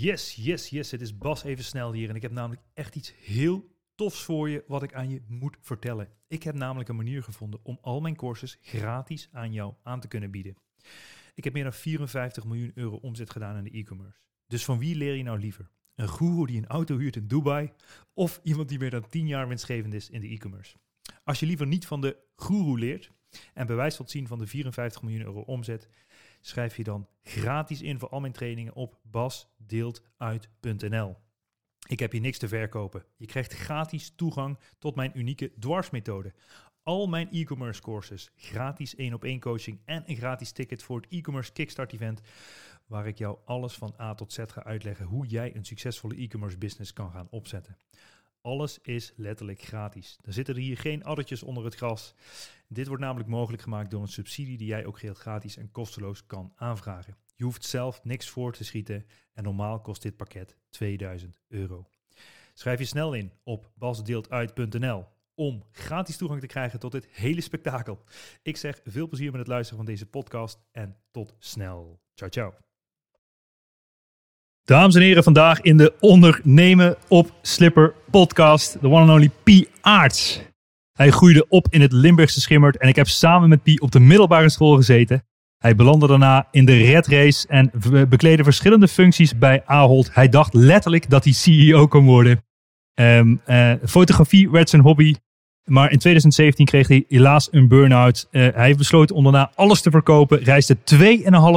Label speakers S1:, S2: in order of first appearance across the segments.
S1: Yes, yes, yes. Het is Bas even snel hier en ik heb namelijk echt iets heel tofs voor je wat ik aan je moet vertellen. Ik heb namelijk een manier gevonden om al mijn courses gratis aan jou aan te kunnen bieden. Ik heb meer dan 54 miljoen euro omzet gedaan in de e-commerce. Dus van wie leer je nou liever? Een guru die een auto huurt in Dubai of iemand die meer dan 10 jaar winstgevend is in de e-commerce? Als je liever niet van de guru leert en bewijs wilt zien van de 54 miljoen euro omzet, schrijf je dan gratis in voor al mijn trainingen op basdeeltuit.nl. Ik heb hier niks te verkopen. Je krijgt gratis toegang tot mijn unieke dwarsmethode. Al mijn e-commerce courses, gratis 1 op 1 coaching en een gratis ticket voor het e-commerce kickstart event waar ik jou alles van A tot Z ga uitleggen hoe jij een succesvolle e-commerce business kan gaan opzetten. Alles is letterlijk gratis. Er zitten er hier geen addertjes onder het gras. Dit wordt namelijk mogelijk gemaakt door een subsidie die jij ook geheel gratis en kosteloos kan aanvragen. Je hoeft zelf niks voor te schieten en normaal kost dit pakket 2000 euro. Schrijf je snel in op basdeeltuit.nl om gratis toegang te krijgen tot dit hele spektakel. Ik zeg veel plezier met het luisteren van deze podcast en tot snel. Ciao, ciao. Dames en heren, vandaag in de Ondernemen op Slipper podcast, de one and only P. Aarts. Hij groeide op in het Limburgse Schimmerd en ik heb samen met Pi op de middelbare school gezeten. Hij belandde daarna in de red race en bekleedde verschillende functies bij Ahold. Hij dacht letterlijk dat hij CEO kon worden. Um, uh, fotografie werd zijn hobby, maar in 2017 kreeg hij helaas een burn-out. Uh, hij besloot om daarna alles te verkopen, reisde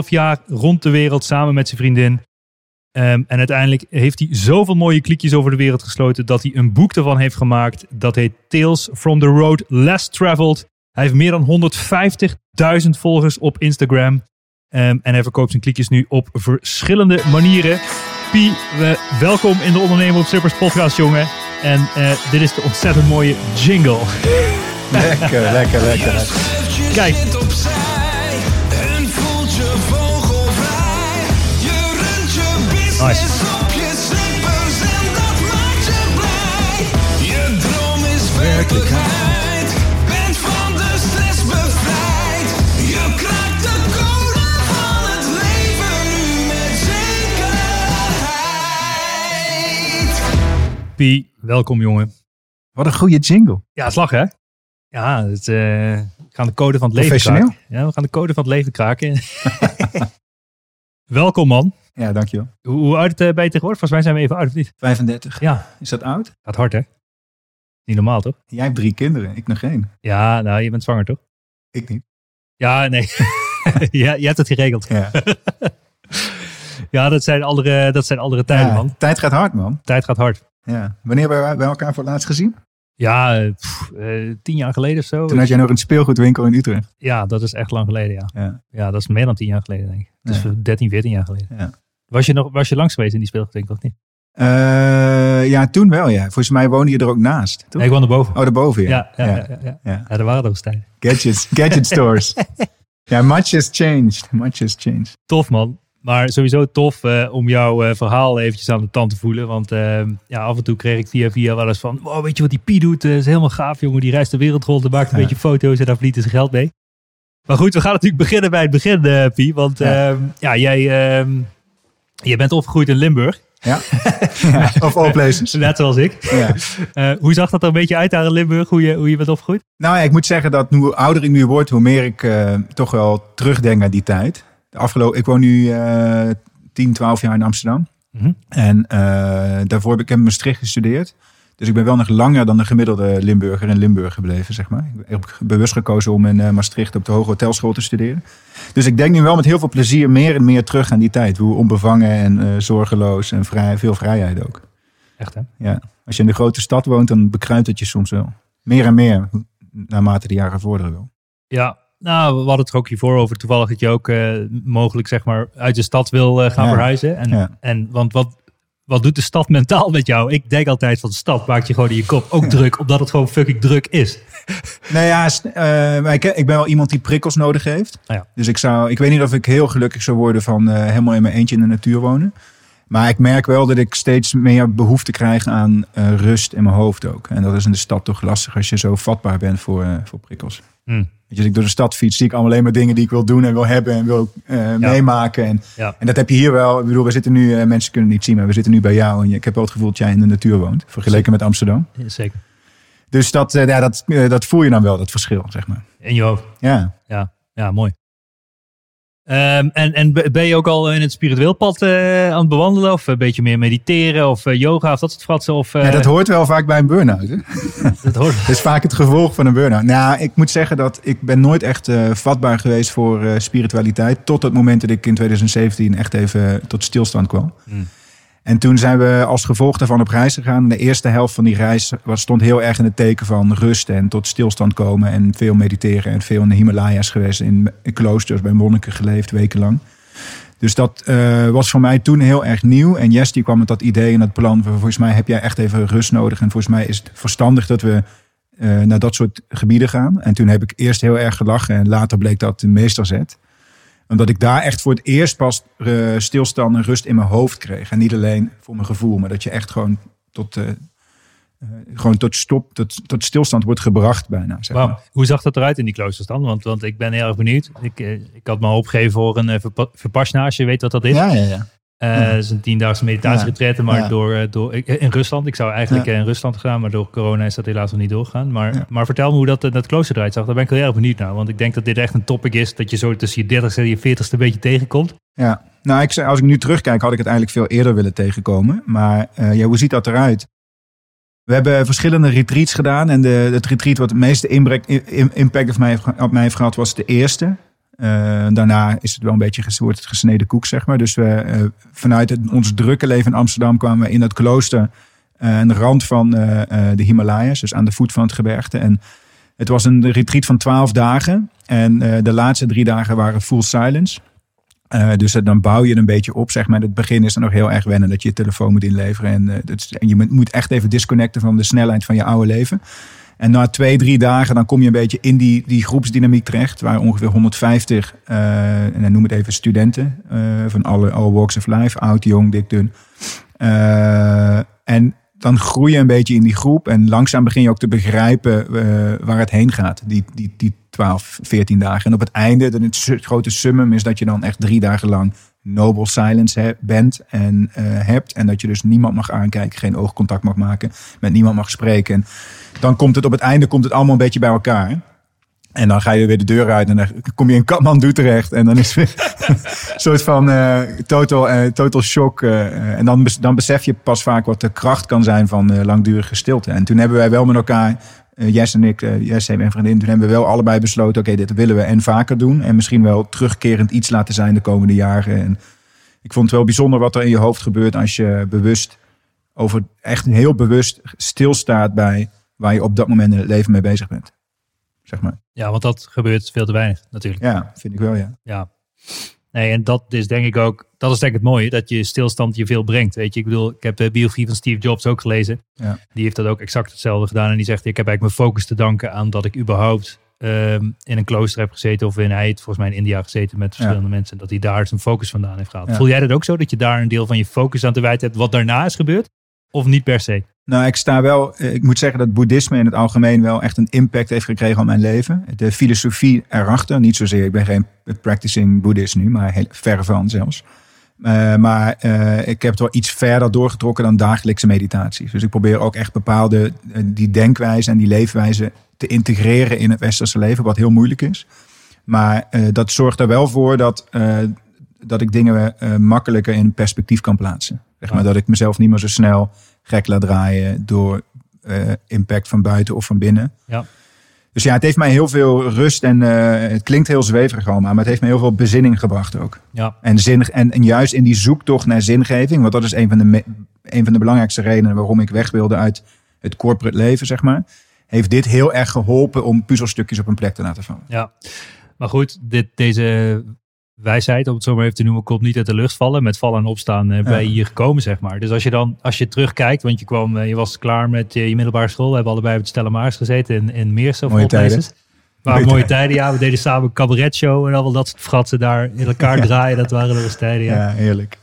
S1: 2,5 jaar rond de wereld samen met zijn vriendin. Um, en uiteindelijk heeft hij zoveel mooie klikjes over de wereld gesloten dat hij een boek ervan heeft gemaakt. Dat heet Tales from the Road Less Traveled. Hij heeft meer dan 150.000 volgers op Instagram. Um, en hij verkoopt zijn klikjes nu op verschillende manieren. Pie, uh, welkom in de Ondernemer op Slippers podcast, jongen. En uh, dit is de ontzettend mooie jingle.
S2: Lekker, lekker, lekker.
S1: Kijk. Nice.
S2: Werkelijkheid.
S3: Bent van de stress bevrijd. Je kraakt de code van het leven nu met zekerheid.
S1: Pie, welkom, jongen.
S2: Wat een goede jingle.
S1: Ja, slag hè? Ja, het, uh, we gaan de code van het leven kraken. Ja, we gaan de code van het leven kraken. welkom, man.
S2: Ja, dankjewel.
S1: Hoe, hoe oud uh, ben je tegenwoordig? Volgens mij zijn we even oud, of niet?
S2: 35.
S1: Ja,
S2: Is dat oud?
S1: gaat hard, hè? Niet normaal, toch?
S2: Jij hebt drie kinderen, ik nog geen.
S1: Ja, nou, je bent zwanger, toch?
S2: Ik niet.
S1: Ja, nee. ja, je hebt het geregeld.
S2: Ja,
S1: Ja, dat zijn andere, dat zijn andere tijden,
S2: Ja,
S1: man.
S2: Tijd gaat hard, man.
S1: Tijd gaat hard.
S2: Ja. Wanneer hebben wij bij elkaar voor het laatst gezien?
S1: Ja, eh, pff, eh, tien jaar geleden of zo.
S2: Toen had jij nog een speelgoedwinkel in Utrecht.
S1: Ja, dat is echt lang geleden, ja.
S2: Ja.
S1: Ja, dat is meer dan tien jaar geleden, denk ik. Is
S2: Ja.
S1: 13, 14 jaar geleden.
S2: Ja.
S1: Was je, nog, was je langs geweest in die speelgoedwinkel of niet?
S2: Eh, ja, toen wel, ja. Volgens mij woonde je er ook naast, toch?
S1: Nee, ik woon erboven.
S2: Oh, daarboven, ja.
S1: ja, ja, ja. Ja, ja.
S2: Ja.
S1: Ja, er waren nog eens tijden.
S2: Gadgets, gadget stores. ja, much has changed. Much has changed.
S1: Tof, man. Maar sowieso tof eh, om jouw eh, verhaal eventjes aan de tand te voelen. Want eh, ja, af en toe kreeg ik via via wel eens van... Wow, weet je wat die Pie doet? Dat is helemaal gaaf, jongen. Die reist de wereld rond en maakt een beetje foto's en daar verdient hij zijn geld mee. Maar goed, we gaan natuurlijk beginnen bij het begin, Pie. Want
S2: Ja.
S1: ja jij, jij bent opgegroeid in Limburg.
S2: Ja. ja. Of all places.
S1: Net zoals ik.
S2: Ja.
S1: Eh, hoe zag dat er een beetje uit daar in Limburg? Hoe je, hoe je bent opgegroeid?
S2: Nou ja, ik moet zeggen dat hoe ouder ik nu word, hoe meer ik eh, toch wel terugdenk aan die tijd. De afgelopen, ik woon nu eh 10, 12 jaar in Amsterdam.
S1: Mhm.
S2: En eh, daarvoor heb ik in Maastricht gestudeerd. Dus ik ben wel nog langer dan de gemiddelde Limburger in Limburg gebleven, zeg maar. Ik heb bewust gekozen om in eh, Maastricht op de Hoge Hotelschool te studeren. Dus ik denk nu wel met heel veel plezier meer en meer terug aan die tijd. Hoe onbevangen en eh, zorgeloos en vrij, veel vrijheid ook.
S1: Echt, hè?
S2: Ja. Als je in de grote stad woont, dan bekruipt het je soms wel. Meer en meer, naarmate de jaren vorderen wel.
S1: Ja, nou, we hadden het er ook hiervoor over. Toevallig dat je ook eh, mogelijk zeg maar uit de stad wil gaan
S2: Ja.
S1: verhuizen. En,
S2: Ja.
S1: en want wat, wat doet de stad mentaal met jou? Ik denk altijd van de stad maakt je gewoon in je kop ook druk, omdat het gewoon fucking druk is.
S2: Nou ja, eh, ik, ik ben wel iemand die prikkels nodig heeft.
S1: Ah ja.
S2: Dus ik zou, ik weet niet of ik heel gelukkig zou worden van eh, helemaal in mijn eentje in de natuur wonen. Maar ik merk wel dat ik steeds meer behoefte krijg aan eh, rust in mijn hoofd ook. En dat is in de stad toch lastig als je zo vatbaar bent voor, voor prikkels.
S1: Hm.
S2: Je, als ik door de stad fiets, zie ik allemaal alleen maar dingen die ik wil doen en wil hebben en wil eh, meemaken. En,
S1: Ja.
S2: en dat heb je hier wel. Ik bedoel, we zitten nu, eh, mensen kunnen het niet zien, maar we zitten nu bij jou. En je- ik heb wel het gevoel dat jij in de natuur woont, vergeleken met Amsterdam.
S1: Zeker.
S2: Dus dat, eh, ja, dat, dat voel je dan wel, dat verschil, zeg maar.
S1: In je hoofd.
S2: Ja.
S1: Ja, ja mooi. Ehm, en, en be- ben je ook al in het spiritueel pad eh, aan het bewandelen? Of een beetje meer mediteren? Of eh, yoga? Of dat soort fratsen? Of, eh,
S2: ja, dat hoort wel vaak bij een burn-out. Hè?
S1: dat hoort.
S2: Dat is vaak het gevolg van een burn-out. Nou, ik moet zeggen dat ik ben nooit echt eh, vatbaar geweest voor eh, spiritualiteit. Tot het moment dat ik in 2017 echt even tot stilstand kwam.
S1: Hmm.
S2: En toen zijn we als gevolg daarvan op reis gegaan. De eerste helft van die reis stond heel erg in het teken van rust en tot stilstand komen. En veel mediteren en veel in de Himalaya's geweest. In, kloosters, bij monniken geleefd, wekenlang. Dus dat eh, was voor mij toen heel erg nieuw. En Jess die kwam met dat idee en dat plan. Volgens mij heb jij echt even rust nodig. En volgens mij is het verstandig dat we eh, naar dat soort gebieden gaan. En toen heb ik eerst heel erg gelachen. En later bleek dat de meesterzet. Omdat ik daar echt voor het eerst pas eh, stilstand en rust in mijn hoofd kreeg. En niet alleen voor mijn gevoel. Maar dat je echt gewoon tot, eh, eh, gewoon tot, stop, tot, tot stilstand wordt gebracht bijna. Zeg maar.
S1: Hoe zag dat eruit in die kloosters dan? Want, want ik ben heel erg benieuwd. Ik, ik had me opgegeven voor een uh, als je weet wat dat is.
S2: Ja, ja, ja.
S1: Dat is een tiendaagse meditatieretraite, maar
S2: Ja.
S1: door, eh, door, in Rusland. Ik zou eigenlijk
S2: Ja.
S1: in Rusland gaan, maar door corona is dat helaas nog niet doorgegaan. Maar,
S2: Ja.
S1: maar vertel me hoe dat, eh, dat klooster eruit zag. Daar ben ik heel erg benieuwd naar. Want ik denk dat dit echt een topic is dat je zo tussen je 30ste en je 40ste een beetje tegenkomt.
S2: Ja, nou, ik, zei- als ik nu terugkijk, had ik het eigenlijk veel eerder willen tegenkomen. Maar eh, ja, hoe ziet dat eruit? We hebben verschillende retreats gedaan. En de, het retreat wat het meeste inbrek- im- impact op mij, op mij heeft gehad, was de eerste. Eh, daarna is het wel een beetje wordt het gesneden koek, zeg maar. Dus we, eh, vanuit het, ons drukke leven in Amsterdam kwamen we in dat klooster eh, aan de rand van de Himalaya's. Dus aan de voet van het gebergte. En het was een retreat van twaalf dagen. En de laatste drie dagen waren full silence. Dus dan bouw je een beetje op, zeg maar. In het begin is er nog heel erg wennen dat je je telefoon moet inleveren. En, dat en je moet echt even disconnecten van de snelheid van je oude leven. En na twee, drie dagen, dan kom je een beetje in die, die groepsdynamiek terecht. Waar ongeveer 150, eh, en dan noem het even studenten, eh, van alle, walks of life, oud, jong, dik, dun. Eh, en dan groei je een beetje in die groep. En langzaam begin je ook te begrijpen waar het heen gaat. Die, die, die 12, 14 dagen. En op het einde, het grote summum is dat je dan echt drie dagen lang noble silence bent en eh, hebt. En dat je dus niemand mag aankijken, geen oogcontact mag maken, met niemand mag spreken. En dan komt het op het einde komt het allemaal een beetje bij elkaar. En dan ga je weer de deur uit en dan kom je in Kathmandu terecht. En dan is weer een soort van eh, total, eh, total shock. en dan, dan besef je pas vaak wat de kracht kan zijn van langdurige stilte. En toen hebben wij wel met elkaar, eh Jess en ik, Jess en mijn vriendin, toen hebben we wel allebei besloten, oké, dit willen we en vaker doen. En misschien wel terugkerend iets laten zijn de komende jaren. En ik vond het wel bijzonder wat er in je hoofd gebeurt als je bewust over, echt heel bewust stilstaat bij waar je op dat moment in het leven mee bezig bent. Zeg maar.
S1: Ja, want dat gebeurt veel te weinig natuurlijk.
S2: Ja, vind ik wel, ja.
S1: Ja. Nee, en dat is denk ik ook, dat is denk ik het mooie, dat je stilstand je veel brengt. Weet je, ik bedoel, ik heb de biografie van Steve Jobs ook gelezen.
S2: Ja.
S1: Die heeft dat ook exact hetzelfde gedaan. En die zegt, ik heb eigenlijk mijn focus te danken aan dat ik überhaupt ehm, in een klooster heb gezeten. Of in, hij heeft volgens mij in India gezeten met verschillende mensen. Dat hij daar zijn focus vandaan heeft gehaald.
S2: Ja.
S1: Voel jij dat ook zo? Dat je daar een deel van je focus aan te wijten hebt wat daarna is gebeurd? Of niet per se?
S2: Nou, ik sta wel. eh, Ik moet zeggen dat boeddhisme in het algemeen wel echt een impact heeft gekregen op mijn leven. De filosofie erachter, niet zozeer. Ik ben geen practicing boeddhist nu, maar heel ver van zelfs. Eh, maar eh, ik heb het wel iets verder doorgetrokken dan dagelijkse meditaties. Dus ik probeer ook echt bepaalde die denkwijze en die leefwijze te integreren in het westerse leven, wat heel moeilijk is. Maar dat zorgt er wel voor dat, dat ik dingen makkelijker in perspectief kan plaatsen. Zeg maar. Dat ik mezelf niet meer zo snel gek laat draaien door eh, impact van buiten of van binnen.
S1: Ja.
S2: Dus ja, het heeft mij heel veel rust en eh, het klinkt heel zweverig allemaal, maar het heeft me heel veel bezinning gebracht ook.
S1: Ja,
S2: En, zin, en, en juist in die zoektocht naar zingeving, want dat is een van, de me- een van de belangrijkste redenen waarom ik weg wilde uit het corporate leven, zeg maar. Heeft dit heel erg geholpen om puzzelstukjes op een plek te laten vallen.
S1: ja. Maar goed, dit, deze wijsheid, om het zo maar even te noemen, komt niet uit de lucht vallen. Met vallen en opstaan eh, ben je hier gekomen, zeg maar. Dus als je dan, als je terugkijkt, want je kwam, eh, je was klaar met je, je middelbare school. We hebben allebei op het Stella Maris gezeten in, in Meersen.
S2: Mooie tijden.
S1: Waren
S2: Mooie
S1: mooie tijden, ja. We deden samen een cabaretshow en al dat soort fratsen daar in elkaar draaien. Dat waren nog eens tijden, ja.
S2: Ja, heerlijk.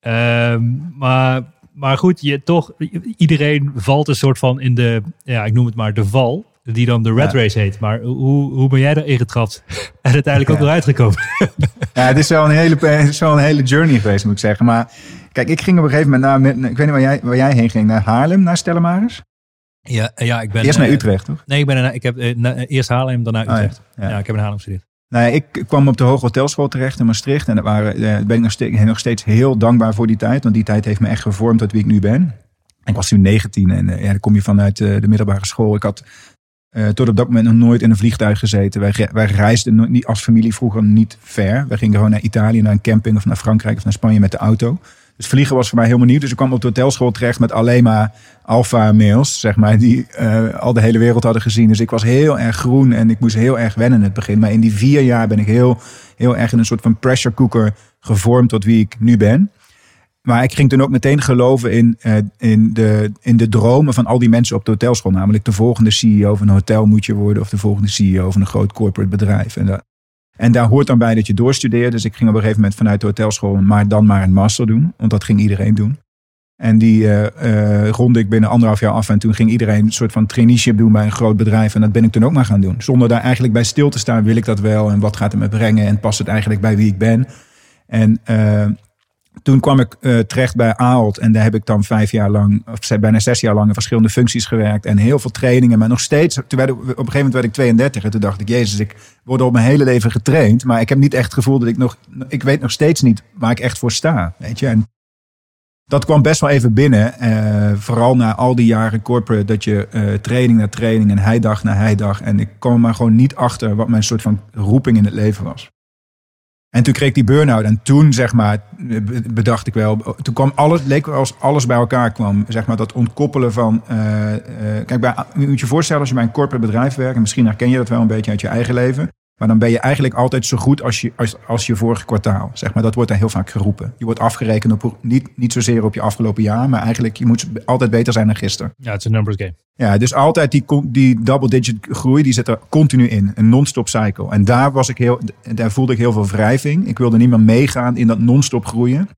S1: Ehm, maar, maar goed, je, toch, iedereen valt een soort van in de, ja, ik noem het maar de val. Die dan de Red
S2: Ja.
S1: Race heet. Maar hoe, hoe ben jij erin getrapt en uiteindelijk ook
S2: Ja.
S1: weer uitgekomen?
S2: Ja, het is wel een hele, het is wel een hele journey geweest, moet ik zeggen. Maar kijk, ik ging op een gegeven moment naar, ik weet niet waar jij, waar jij heen ging, naar Haarlem, naar Stellemaris.
S1: Ja, ja ik ben...
S2: Eerst naar
S1: eh,
S2: Utrecht, toch?
S1: Nee, ik, ben er, ik heb eh, na- eerst Haarlem, daarna
S2: Oh, ja.
S1: Utrecht.
S2: Ja.
S1: ik heb in Haarlem gestudeerd.
S2: Nee, ik kwam op de Hoge Hotelschool terecht in Maastricht. En daar waren, eh, ben ik nog steeds, nog steeds heel dankbaar voor die tijd. Want die tijd heeft me echt gevormd tot wie ik nu ben. Ik was toen 19 en eh, ja, dan kom je vanuit eh, de middelbare school. Ik had eh, tot op dat moment nog nooit in een vliegtuig gezeten. Wij, wij reisden niet als familie vroeger niet ver. Wij gingen gewoon naar Italië, naar een camping of naar Frankrijk of naar Spanje met de auto. Dus vliegen was voor mij helemaal nieuw. Dus ik kwam op de hotelschool terecht met alleen maar alfa mails, zeg maar, die eh, al de hele wereld hadden gezien. Dus ik was heel erg groen en ik moest heel erg wennen in het begin. Maar in die vier jaar ben ik heel, heel erg in een soort van pressure cooker gevormd tot wie ik nu ben. Maar ik ging toen ook meteen geloven in, eh, in, de, in de dromen van al die mensen op de hotelschool. Namelijk de volgende CEO van een hotel moet je worden. Of de volgende CEO van een groot corporate bedrijf. En, en daar hoort dan bij dat je doorstudeert. Dus ik ging op een gegeven moment vanuit de hotelschool maar dan maar een master doen. Want dat ging iedereen doen. En die ronde ik binnen anderhalf jaar af. En toen ging iedereen een soort van traineeship doen bij een groot bedrijf. En dat ben ik toen ook maar gaan doen. Zonder daar eigenlijk bij stil te staan. Wil ik dat wel? En wat gaat het me brengen? En past het eigenlijk bij wie ik ben? En toen kwam ik eh, terecht bij Ahold. En daar heb ik dan vijf jaar lang, of bijna zes jaar lang in verschillende functies gewerkt. En heel veel trainingen. Maar nog steeds, toen werd op een gegeven moment werd ik 32. En toen dacht ik, jezus, ik word al mijn hele leven getraind. Maar ik heb niet echt het gevoel dat ik nog, ik weet nog steeds niet waar ik echt voor sta. Weet je, en dat kwam best wel even binnen. eh, vooral na al die jaren corporate, dat je eh, training na training en heidag na heidag. En ik kwam maar gewoon niet achter wat mijn soort van roeping in het leven was. En toen kreeg ik die burn-out. En toen, zeg maar, be- bedacht ik wel. Toen kwam alles, leek wel als alles bij elkaar kwam. Zeg maar, dat ontkoppelen van. eh, eh, kijk, bij, je moet je voorstellen als je bij een corporate bedrijf werkt. En misschien herken je dat wel een beetje uit je eigen leven. Maar dan ben je eigenlijk altijd zo goed als je, als, als je vorige kwartaal. Zeg maar, dat wordt daar heel vaak geroepen. Je wordt afgerekend op, niet, niet zozeer op je afgelopen jaar. Maar eigenlijk, je moet altijd beter zijn dan gisteren.
S1: Ja, het is een numbers game.
S2: Ja, dus altijd die, die double-digit groei, die zit er continu in. Een non-stop cycle. En daar, was ik heel, daar voelde ik heel veel wrijving. Ik wilde niet meer meegaan in dat non-stop groeien.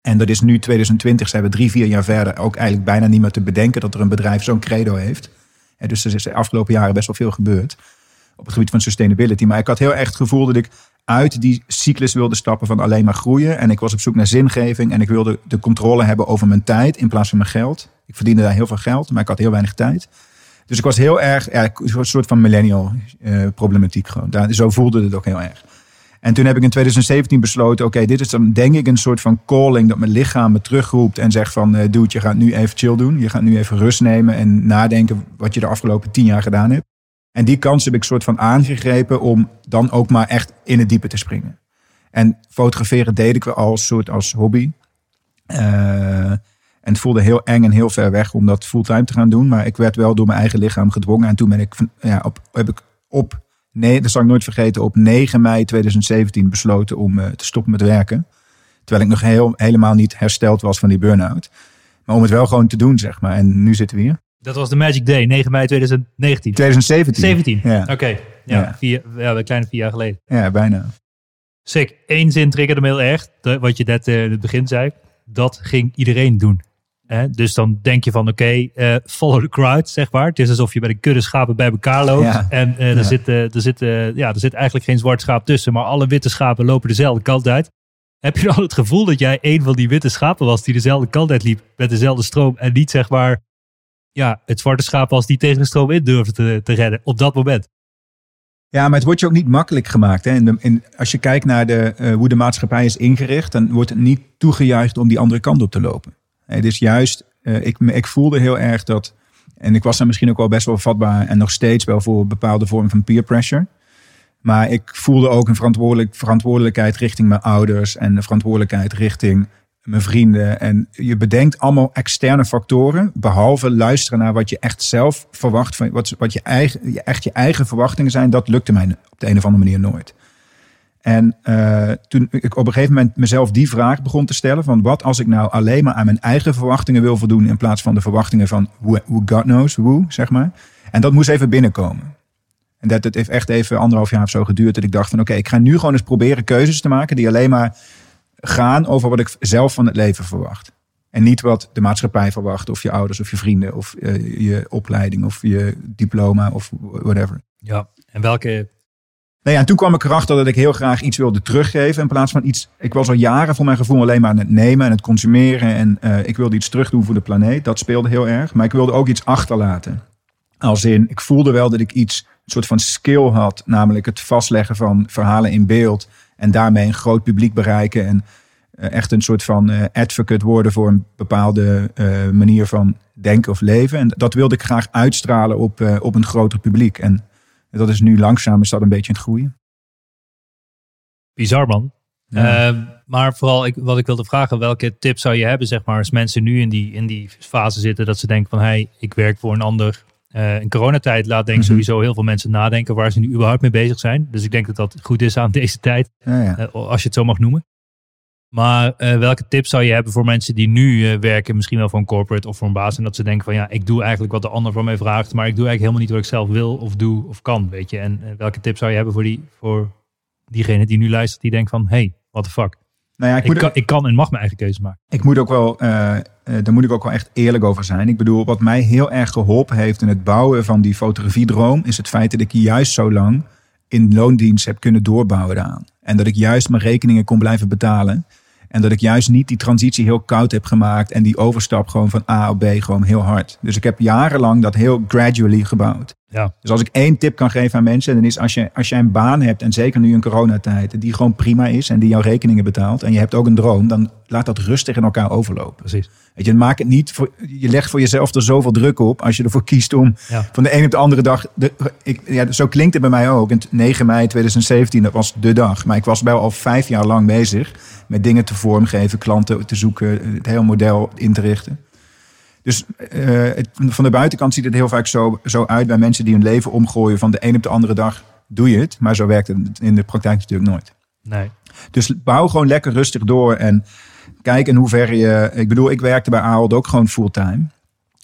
S2: En dat is nu 2020, zijn we drie, vier jaar verder. Ook eigenlijk bijna niet meer te bedenken dat er een bedrijf zo'n credo heeft. En dus er is de afgelopen jaren best wel veel gebeurd. Op het gebied van sustainability. Maar ik had heel erg het gevoel dat ik uit die cyclus wilde stappen van alleen maar groeien. En ik was op zoek naar zingeving. En ik wilde de controle hebben over mijn tijd in plaats van mijn geld. Ik verdiende daar heel veel geld, maar ik had heel weinig tijd. Dus ik was heel erg, ja, een soort van millennial eh, problematiek gewoon. Daar, zo voelde het ook heel erg. En toen heb ik in 2017 besloten, oké, dit is dan denk ik een soort van calling dat mijn lichaam me terugroept en zegt van, eh dude, je gaat nu even chill doen. Je gaat nu even rust nemen en nadenken wat je de afgelopen tien jaar gedaan hebt. En die kans heb ik soort van aangegrepen om dan ook maar echt in het diepe te springen. En fotograferen deed ik wel als soort als hobby. Eh, en het voelde heel eng en heel ver weg om dat fulltime te gaan doen. Maar ik werd wel door mijn eigen lichaam gedwongen. En toen ben ik, ja, op, heb ik op, nee, dat zal ik nooit vergeten, op 9 mei 2017 besloten om eh, te stoppen met werken. Terwijl ik nog heel, helemaal niet hersteld was van die burn-out. Maar om het wel gewoon te doen, zeg maar. En nu zitten we hier.
S1: Dat was de Magic Day, 9 mei 2019.
S2: 2017.
S1: 17.
S2: Ja,
S1: Oké, ja,
S2: Ja.
S1: Vier, ja, een kleine vier jaar geleden.
S2: ja bijna.
S1: Sick. Eén zin triggerde me heel erg. wat je net eh, in het begin zei. Dat ging iedereen doen. Hè? Dus dan denk je van, oké, eh, follow the crowd, zeg maar. Het is alsof je bij de kudde schapen bij elkaar loopt.
S2: Ja.
S1: En eh, er,
S2: Ja.
S1: zit, er, zit, ja, er zit eigenlijk geen zwart schaap tussen. Maar alle witte schapen lopen dezelfde kant uit. Heb je dan het gevoel dat jij een van die witte schapen was die dezelfde kant uit liep met dezelfde stroom en niet zeg maar ja, het zwarte schaap was die tegen de stroom in durfde te, te redden op dat moment?
S2: Ja, maar het wordt je ook niet makkelijk gemaakt. Hè? Als je kijkt naar de, eh, hoe de maatschappij is ingericht, dan wordt het niet toegejuicht om die andere kant op te lopen. Het is juist, eh, ik, ik voelde heel erg dat, en ik was daar misschien ook wel best wel vatbaar en nog steeds wel voor bepaalde vorm van peer pressure. Maar ik voelde ook een verantwoordelijk, verantwoordelijkheid richting mijn ouders en een verantwoordelijkheid richting mijn vrienden. En je bedenkt allemaal externe factoren, behalve luisteren naar wat je echt zelf verwacht, van wat, wat je, eigen, echt je eigen verwachtingen zijn. Dat lukte mij op de een of andere manier nooit. En eh, toen ik op een gegeven moment mezelf die vraag begon te stellen: van wat als ik nou alleen maar aan mijn eigen verwachtingen wil voldoen in plaats van de verwachtingen van hoe God knows who, zeg maar. En dat moest even binnenkomen. En dat het heeft echt even anderhalf jaar of zo geduurd. Dat ik dacht van oké, ik ga nu gewoon eens proberen keuzes te maken die alleen maar gaan over wat ik zelf van het leven verwacht. En niet wat de maatschappij verwacht, of je ouders of je vrienden, of eh, je opleiding of je diploma of whatever.
S1: Ja. En welke...
S2: Nou ja, en toen kwam ik erachter dat ik heel graag iets wilde teruggeven. In plaats van iets. Ik was al jaren voor mijn gevoel alleen maar aan het nemen en het consumeren. En eh, ik wilde iets terugdoen voor de planeet. Dat speelde heel erg. Maar ik wilde ook iets achterlaten. Als in, ik voelde wel dat ik iets, een soort van skill had. Namelijk het vastleggen van verhalen in beeld. En daarmee een groot publiek bereiken. En eh, echt een soort van eh, advocate worden voor een bepaalde eh, manier van denken of leven. En dat wilde ik graag uitstralen op, op een groter publiek. En dat is nu langzaam is dat een beetje aan het groeien.
S1: Bizar, man.
S2: Ja.
S1: Ehm, maar vooral, ik, wat ik wilde vragen, welke tips zou je hebben, zeg maar, als mensen nu in die, in die fase zitten dat ze denken van, hey, ik werk voor een ander. Eh, in coronatijd laat denk ik
S2: Mhm.
S1: sowieso heel veel mensen nadenken waar ze nu überhaupt mee bezig zijn. Dus ik denk dat dat goed is aan deze tijd,
S2: Ja, ja.
S1: eh, als je het zo mag noemen. Maar eh, welke tips zou je hebben voor mensen die nu werken, misschien wel voor een corporate of voor een baas, en dat ze denken van, ja, ik doe eigenlijk wat de ander van mij vraagt, maar ik doe eigenlijk helemaal niet wat ik zelf wil of doe of kan, weet je. En welke tips zou je hebben voor, die, voor diegene die nu luistert, die denkt van, hey, what the fuck.
S2: Nou ja, ik,
S1: Ik kan, ik kan en mag mijn eigen keuze maken.
S2: ik moet ook wel, eh, daar moet ik ook wel echt eerlijk over zijn. Ik bedoel, wat mij heel erg geholpen heeft in het bouwen van die fotografiedroom, is het feit dat ik juist zo lang in loondienst heb kunnen doorbouwen daaraan. En dat ik juist mijn rekeningen kon blijven betalen. En dat ik juist niet die transitie heel koud heb gemaakt en die overstap gewoon van A op B gewoon heel hard. Dus ik heb jarenlang dat heel gradually gebouwd.
S1: Ja.
S2: Dus als ik één tip kan geven aan mensen, dan is als je, als jij een baan hebt, en zeker nu in coronatijd, die gewoon prima is en die jouw rekeningen betaalt, en je hebt ook een droom, dan laat dat rustig in elkaar overlopen.
S1: Precies.
S2: Weet je, maak het niet voor, je legt voor jezelf er zoveel druk op als je ervoor kiest om
S1: Ja.
S2: van de een op de andere dag. De, ik, ja, zo klinkt het bij mij ook. En 9 mei 2017, dat was de dag. Maar ik was wel al vijf jaar lang bezig met dingen te vormgeven, klanten te zoeken, het hele model in te richten. Dus eh, het, van de buitenkant ziet het heel vaak zo, zo uit bij mensen die hun leven omgooien. Van de een op de andere dag doe je het. Maar zo werkt het in de praktijk natuurlijk nooit.
S1: Nee.
S2: Dus bouw gewoon lekker rustig door en kijk in hoeverre je... Ik bedoel, ik werkte bij Ahold ook gewoon fulltime.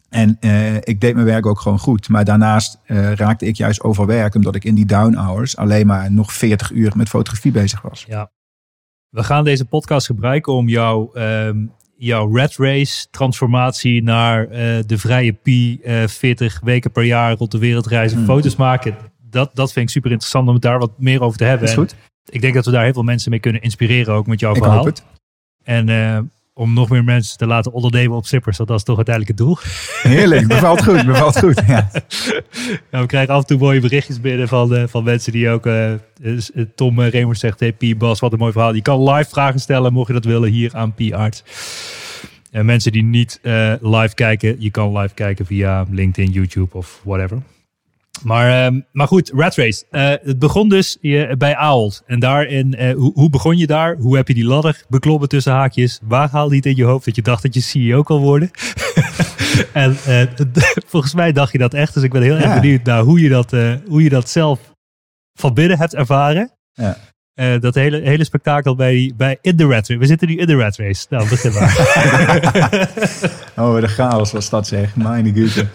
S2: En eh, ik deed mijn werk ook gewoon goed. Maar daarnaast eh, raakte ik juist overwerk... omdat ik in die down hours alleen maar nog 40 uur met fotografie bezig was.
S1: Ja. We gaan deze podcast gebruiken om jouw, ehm, jouw red race transformatie naar eh, de vrije Pi eh 40 weken per jaar rond de wereld reizen,
S2: Hmm.
S1: foto's maken. Dat, dat vind ik super interessant om het daar wat meer over te hebben.
S2: Is
S1: En
S2: goed?
S1: Ik denk dat we daar heel veel mensen mee kunnen inspireren, ook met jouw
S2: Ik
S1: verhaal.
S2: hoop het.
S1: En eh, om nog meer mensen te laten ondernemen op Sippers, want dat is toch uiteindelijk het doel.
S2: Heerlijk, bevalt goed, bevalt goed. Ja.
S1: We krijgen af en toe mooie berichtjes binnen van, eh, van mensen die ook... eh, Tom Remers zegt, hey P. Bas, wat een mooi verhaal. Je kan live vragen stellen, mocht je dat willen, hier aan P. Arts. En mensen die niet live kijken, je kan live kijken via LinkedIn, YouTube of whatever. Maar, ehm, maar goed, Rat Race. Eh, het begon dus je, bij Ahold. En daarin, eh, hoe, hoe begon je daar? Hoe heb je die ladder beklommen tussen haakjes? Waar haalde je het in je hoofd dat je dacht dat je CEO kon worden? en eh, volgens mij dacht je dat echt. Dus ik ben heel erg benieuwd naar hoe je, dat, hoe je dat zelf van binnen hebt ervaren.
S2: Ja.
S1: Eh, dat hele, hele spektakel bij, bij In the Rat Race. We zitten nu in de Rat Race. Nou, begin maar.
S2: Oh, de chaos was dat zeg. Mijn güte.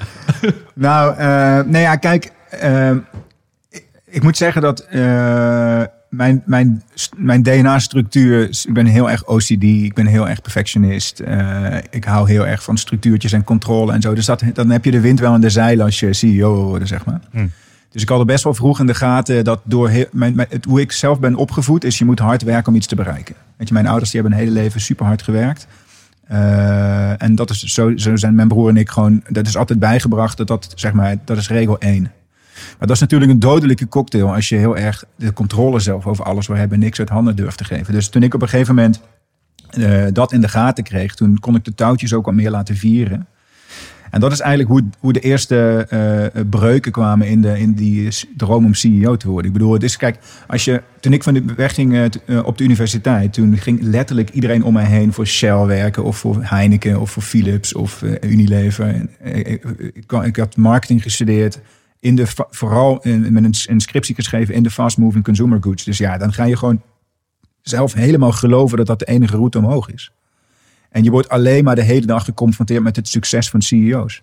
S2: nou, eh nee ja, kijk. eh, ik, ik moet zeggen dat eh, mijn, mijn, mijn DNA-structuur... Ik ben heel erg OCD, ik ben heel erg perfectionist. ik hou heel erg van structuurtjes en controle en zo. Dus dat, dan heb je de wind wel in de zeilen als je CEO worden, zeg maar.
S1: Hmm.
S2: Dus ik had er best wel vroeg in de gaten dat door mijn, mijn- het, hoe ik zelf ben opgevoed... is je moet hard werken om iets te bereiken. Weet je, mijn ouders die hebben een hele leven super hard gewerkt... Eh, en dat is zo, zo zijn mijn broer en ik gewoon, dat is altijd bijgebracht, dat dat zeg maar, dat is regel 1. Maar dat is natuurlijk een dodelijke cocktail als je heel erg de controle zelf over alles wil hebben en niks uit handen durft te geven. Dus toen ik op een gegeven moment eh, dat in de gaten kreeg, toen kon ik de touwtjes ook wat meer laten vieren. En dat is eigenlijk hoe, hoe de eerste eh, breuken kwamen in, de, in die droom om CEO te worden. Ik bedoel, het is, kijk, als je, toen ik van de weg eh, eh, op de universiteit, toen ging letterlijk iedereen om mij heen voor Shell werken, of voor Heineken, of voor Philips, of eh, Unilever. Eh, ik, ik, had marketing gestudeerd, in de, vooral met een, een scriptie geschreven in de fast-moving consumer goods. Dus ja, dan ga je gewoon zelf helemaal geloven dat dat de enige route omhoog is. En je wordt alleen maar de hele dag geconfronteerd met het succes van CEO's.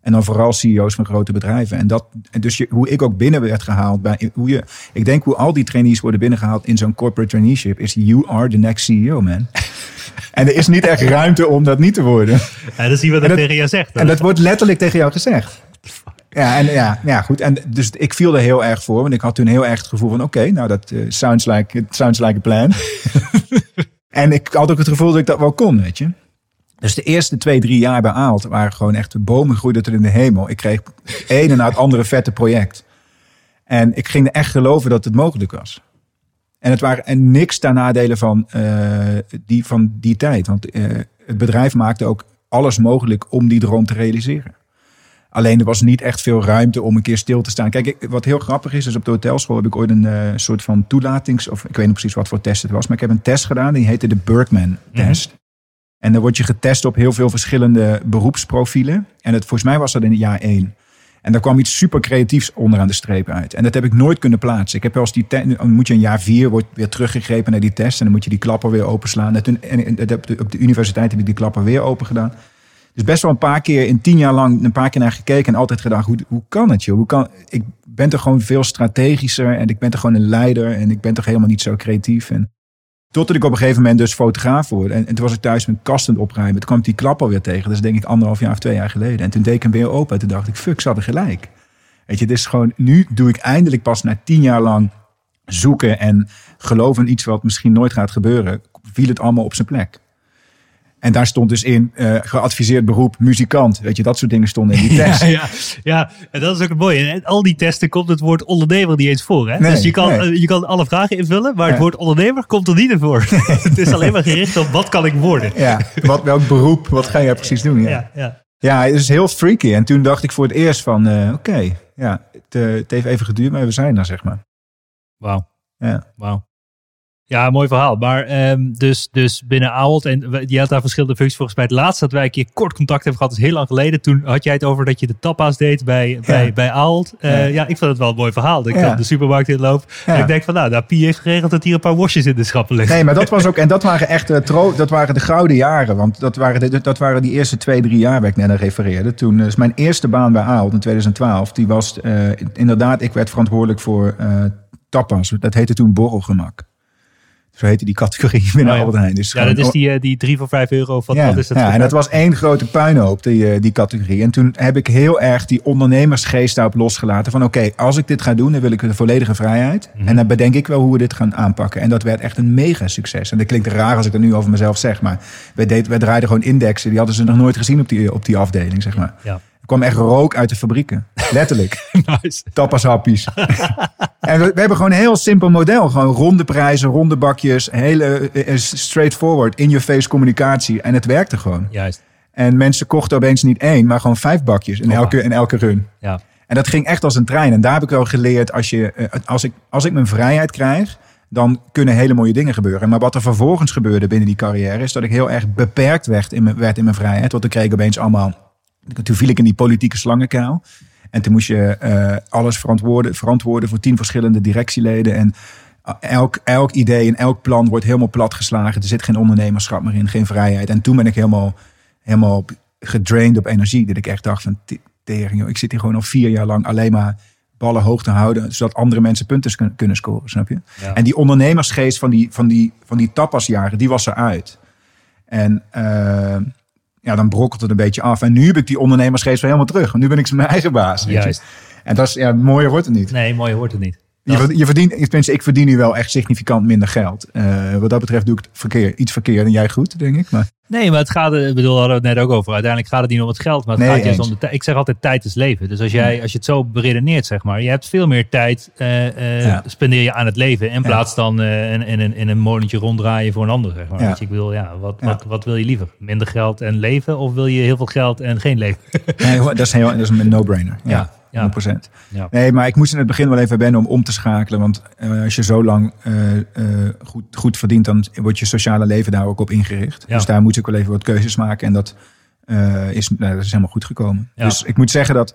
S2: En dan vooral CEO's van grote bedrijven. En, dat, en dus je, hoe ik ook binnen werd gehaald. Bij, hoe je, ik denk hoe al die trainees worden binnengehaald in zo'n corporate traineeship. Is you are the next CEO, man. En er is niet echt ruimte om dat niet te worden.
S1: Ja, dat is niet wat ik tegen jou zeg.
S2: En dat wordt letterlijk tegen jou gezegd. Ja, en ja, ja, goed. En dus ik viel er heel erg voor. Want ik had toen heel erg het gevoel van... Oké, nou, dat eh, sounds, like, it sounds like a plan. en ik had ook het gevoel dat ik dat wel kon, weet je. Dus de eerste twee, drie jaar bij Aalt waren gewoon echt... De bomen groeiden tot in de hemel. Ik kreeg ene na het andere vette project. En ik ging er echt geloven dat het mogelijk was. En het waren en niks ten nadele van, eh, die, van die tijd. Want eh, het bedrijf maakte ook alles mogelijk om die droom te realiseren. Alleen er was niet echt veel ruimte om een keer stil te staan. Kijk, ik- wat heel grappig is, is op de hotelschool heb ik ooit een eh, soort van toelatings... of ik weet niet precies wat voor test het was... maar ik heb een test gedaan, die heette de Berkman-test. En dan word je getest op heel veel verschillende beroepsprofielen. En het, volgens mij was dat in het jaar één. En daar kwam iets super creatiefs onderaan de streep uit. En dat heb ik nooit kunnen plaatsen. Ik heb wel eens die dan moet je een jaar vier wordt weer teruggegrepen naar die test. En dan moet je die klapper weer openslaan. En, toen, en, en op, de, op de universiteit heb ik die klapper weer open gedaan. Dus best wel een paar keer in tien jaar lang een paar keer naar gekeken. En altijd gedacht, hoe, hoe kan het joh? Hoe kan, ik ben toch gewoon veel strategischer. En ik ben toch gewoon een leider. En ik ben toch helemaal niet zo creatief. En totdat ik op een gegeven moment dus fotograaf word. En, en toen was ik thuis mijn kast aan het opruimen. Toen kwam die klapper weer tegen. Dat is denk ik anderhalf jaar of twee jaar geleden. En toen deed ik hem weer open. En toen dacht ik, fuck, ze hadden gelijk. Weet je, het is gewoon, nu doe ik eindelijk pas na tien jaar lang zoeken en geloven in iets wat misschien nooit gaat gebeuren, viel het allemaal op zijn plek. En daar stond dus in eh, geadviseerd beroep muzikant. Weet je, dat soort dingen stonden in die test.
S1: Ja, ja, ja, en dat is ook het mooie. En al die testen komt het woord ondernemer niet eens voor. Hè?
S2: Nee,
S1: dus je kan,
S2: nee.
S1: eh, je kan alle vragen invullen, maar het
S2: Ja.
S1: woord ondernemer komt er niet in voor. het is alleen maar gericht op wat kan ik worden.
S2: Ja, wat, welk beroep, wat ga jij precies doen? Ja.
S1: Ja, ja.
S2: Ja, het is heel freaky. En toen dacht ik voor het eerst van, eh, oké, ja, het, het heeft even geduurd, maar we zijn er, zeg maar.
S1: Wauw.
S2: Ja.
S1: Wauw. Ja, mooi verhaal. Maar ehm, dus, dus binnen Ahold, en je had daar verschillende functies. Volgens mij het laatste dat wij een keer kort contact hebben gehad, is heel lang geleden. Toen had jij het over dat je de tapa's deed bij, bij, bij Ahold. Eh,
S2: Ja.
S1: ja. ik vond het wel een mooi verhaal. Dat ik
S2: Ja.
S1: de supermarkt inloop.
S2: Ja.
S1: En ik denk van, nou, nou, Pie heeft geregeld dat hier een paar worstjes in de schappen liggen.
S2: Nee, maar dat was ook, en dat waren echt eh, tro, dat waren de gouden jaren. Want dat waren, de, dat waren die eerste twee, drie jaar waar ik net aan refereerde. Toen is mijn eerste baan bij Ahold in 2012. Die was eh, inderdaad, ik werd verantwoordelijk voor eh tapas. Dat heette toen borrelgemak. Zo heette die categorie binnen
S1: Oh ja.
S2: Albert Heijn. Dus
S1: Ja, dat is die, eh, die drie voor vijf euro. Wat,
S2: ja,
S1: wat is dat?
S2: ja, en dat was één grote puinhoop, die, eh, die categorie. En toen heb ik heel erg die ondernemersgeest daarop losgelaten. Van oké, als ik dit ga doen, dan wil ik de volledige vrijheid.
S1: Mhm.
S2: En dan bedenk ik wel hoe we dit gaan aanpakken. En dat werd echt een mega succes. En dat klinkt raar als ik dat nu over mezelf zeg. Maar wij, deed, wij draaiden gewoon indexen. Die hadden ze nog nooit gezien op die, op die afdeling, zeg maar.
S1: Ja.
S2: Er kwam echt rook uit de fabrieken. Letterlijk.
S1: Nice.
S2: Tappashappies. en we, we hebben gewoon een heel simpel model. Gewoon ronde prijzen, ronde bakjes. Hele eh, eh, straightforward, in-your-face communicatie. En het werkte gewoon.
S1: Juist.
S2: En mensen kochten opeens niet één, maar gewoon vijf bakjes in elke, in elke run.
S1: Ja.
S2: En dat ging echt als een trein. En daar heb ik wel geleerd, als, je, eh, als, ik, als ik mijn vrijheid krijg, dan kunnen hele mooie dingen gebeuren. Maar wat er vervolgens gebeurde binnen die carrière, is dat ik heel erg beperkt werd in mijn, werd in mijn vrijheid. Want ik kreeg ik opeens allemaal, toen viel ik in die politieke slangenkuil. En toen moest je eh, alles verantwoorden, verantwoorden voor tien verschillende directieleden. En elk, elk idee en elk plan wordt helemaal platgeslagen. Er zit geen ondernemerschap meer in, geen vrijheid. En toen ben ik helemaal, helemaal gedraind op energie. Dat ik echt dacht van, tering, joh, ik zit hier gewoon al vier jaar lang alleen maar ballen hoog te houden. Zodat andere mensen punten kun- kunnen scoren, snap je?
S1: Ja.
S2: En die ondernemersgeest van die, van die, van die tapasjaren, die was eruit. En eh, ja, dan brokkelt het een beetje af. En nu heb ik die ondernemersgeest weer helemaal terug. Want nu ben ik mijn eigen baas.
S1: Juist.
S2: En dat is, ja, mooier wordt het niet.
S1: Nee, mooi hoort het niet.
S2: Je, je verdient, tenminste, ik verdien nu wel echt significant minder geld. Eh, wat dat betreft doe ik het verkeer, iets verkeerd en jij goed, denk ik. Maar
S1: Nee, maar het gaat, er- ik bedoel, hadden we het net ook over. Uiteindelijk gaat het niet om het geld, maar het
S2: Nee,
S1: gaat juist om de tijd. Ik zeg altijd, tijd is leven. Dus als, jij, als je het zo beredeneert, zeg maar, je hebt veel meer tijd eh, eh,
S2: Ja.
S1: spendeer je aan het leven. In
S2: Ja.
S1: plaats dan eh, in, in, een- in een molentje ronddraaien voor een ander, zeg maar.
S2: Ja.
S1: Weet je, ik wil, ja, wat,
S2: Ja.
S1: Wat, wat wil je liever? Minder geld en leven? Of wil je heel veel geld en geen leven?
S2: nee, dat, is heel, dat is een no-brainer. Ja,
S1: Ja, ja.
S2: 100%.
S1: Ja.
S2: Nee, maar ik moest in het begin wel even wennen om om te schakelen. Want eh, als je zo lang eh, eh, goed, goed verdient, dan wordt je sociale leven daar ook op ingericht.
S1: Ja.
S2: Dus daar moet ik wel even wat keuzes maken. En dat, is, nou, dat is helemaal goed gekomen.
S1: Ja.
S2: Dus ik moet zeggen dat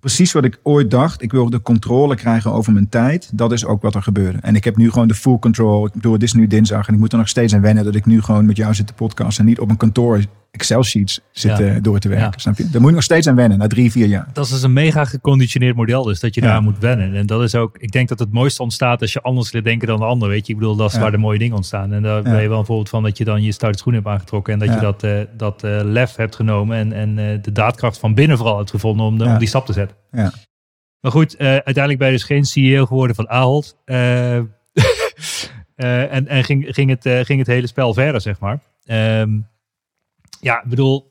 S2: precies wat ik ooit dacht. Ik wil de controle krijgen over mijn tijd. Dat is ook wat er gebeurde. En ik heb nu gewoon de full control. Ik bedoel, het is nu dinsdag en ik moet er nog steeds aan wennen dat ik nu gewoon met jou zit te podcasten en niet op een kantoor Excel-sheets zitten
S1: Ja.
S2: door te werken.
S1: Ja.
S2: Snap je? Daar moet je nog steeds aan wennen, na drie, vier jaar.
S1: Dat is dus een mega geconditioneerd model, dus dat je
S2: Ja.
S1: daar moet wennen. En dat is ook, ik denk dat het mooiste ontstaat als je anders leert denken dan de ander. Weet je, ik bedoel, dat is waar de mooie dingen ontstaan. En daar ben je wel een voorbeeld van dat je dan je stoute schoen hebt aangetrokken en dat je dat, eh, dat eh, lef hebt genomen en, en eh, de daadkracht van binnen vooral hebt gevonden om, de, om die stap te zetten.
S2: Ja.
S1: Maar goed, uiteindelijk ben je dus geen CEO geworden van Ahold. En en ging, ging, het, ging het hele spel verder, zeg maar. Ehm, ja, ik bedoel,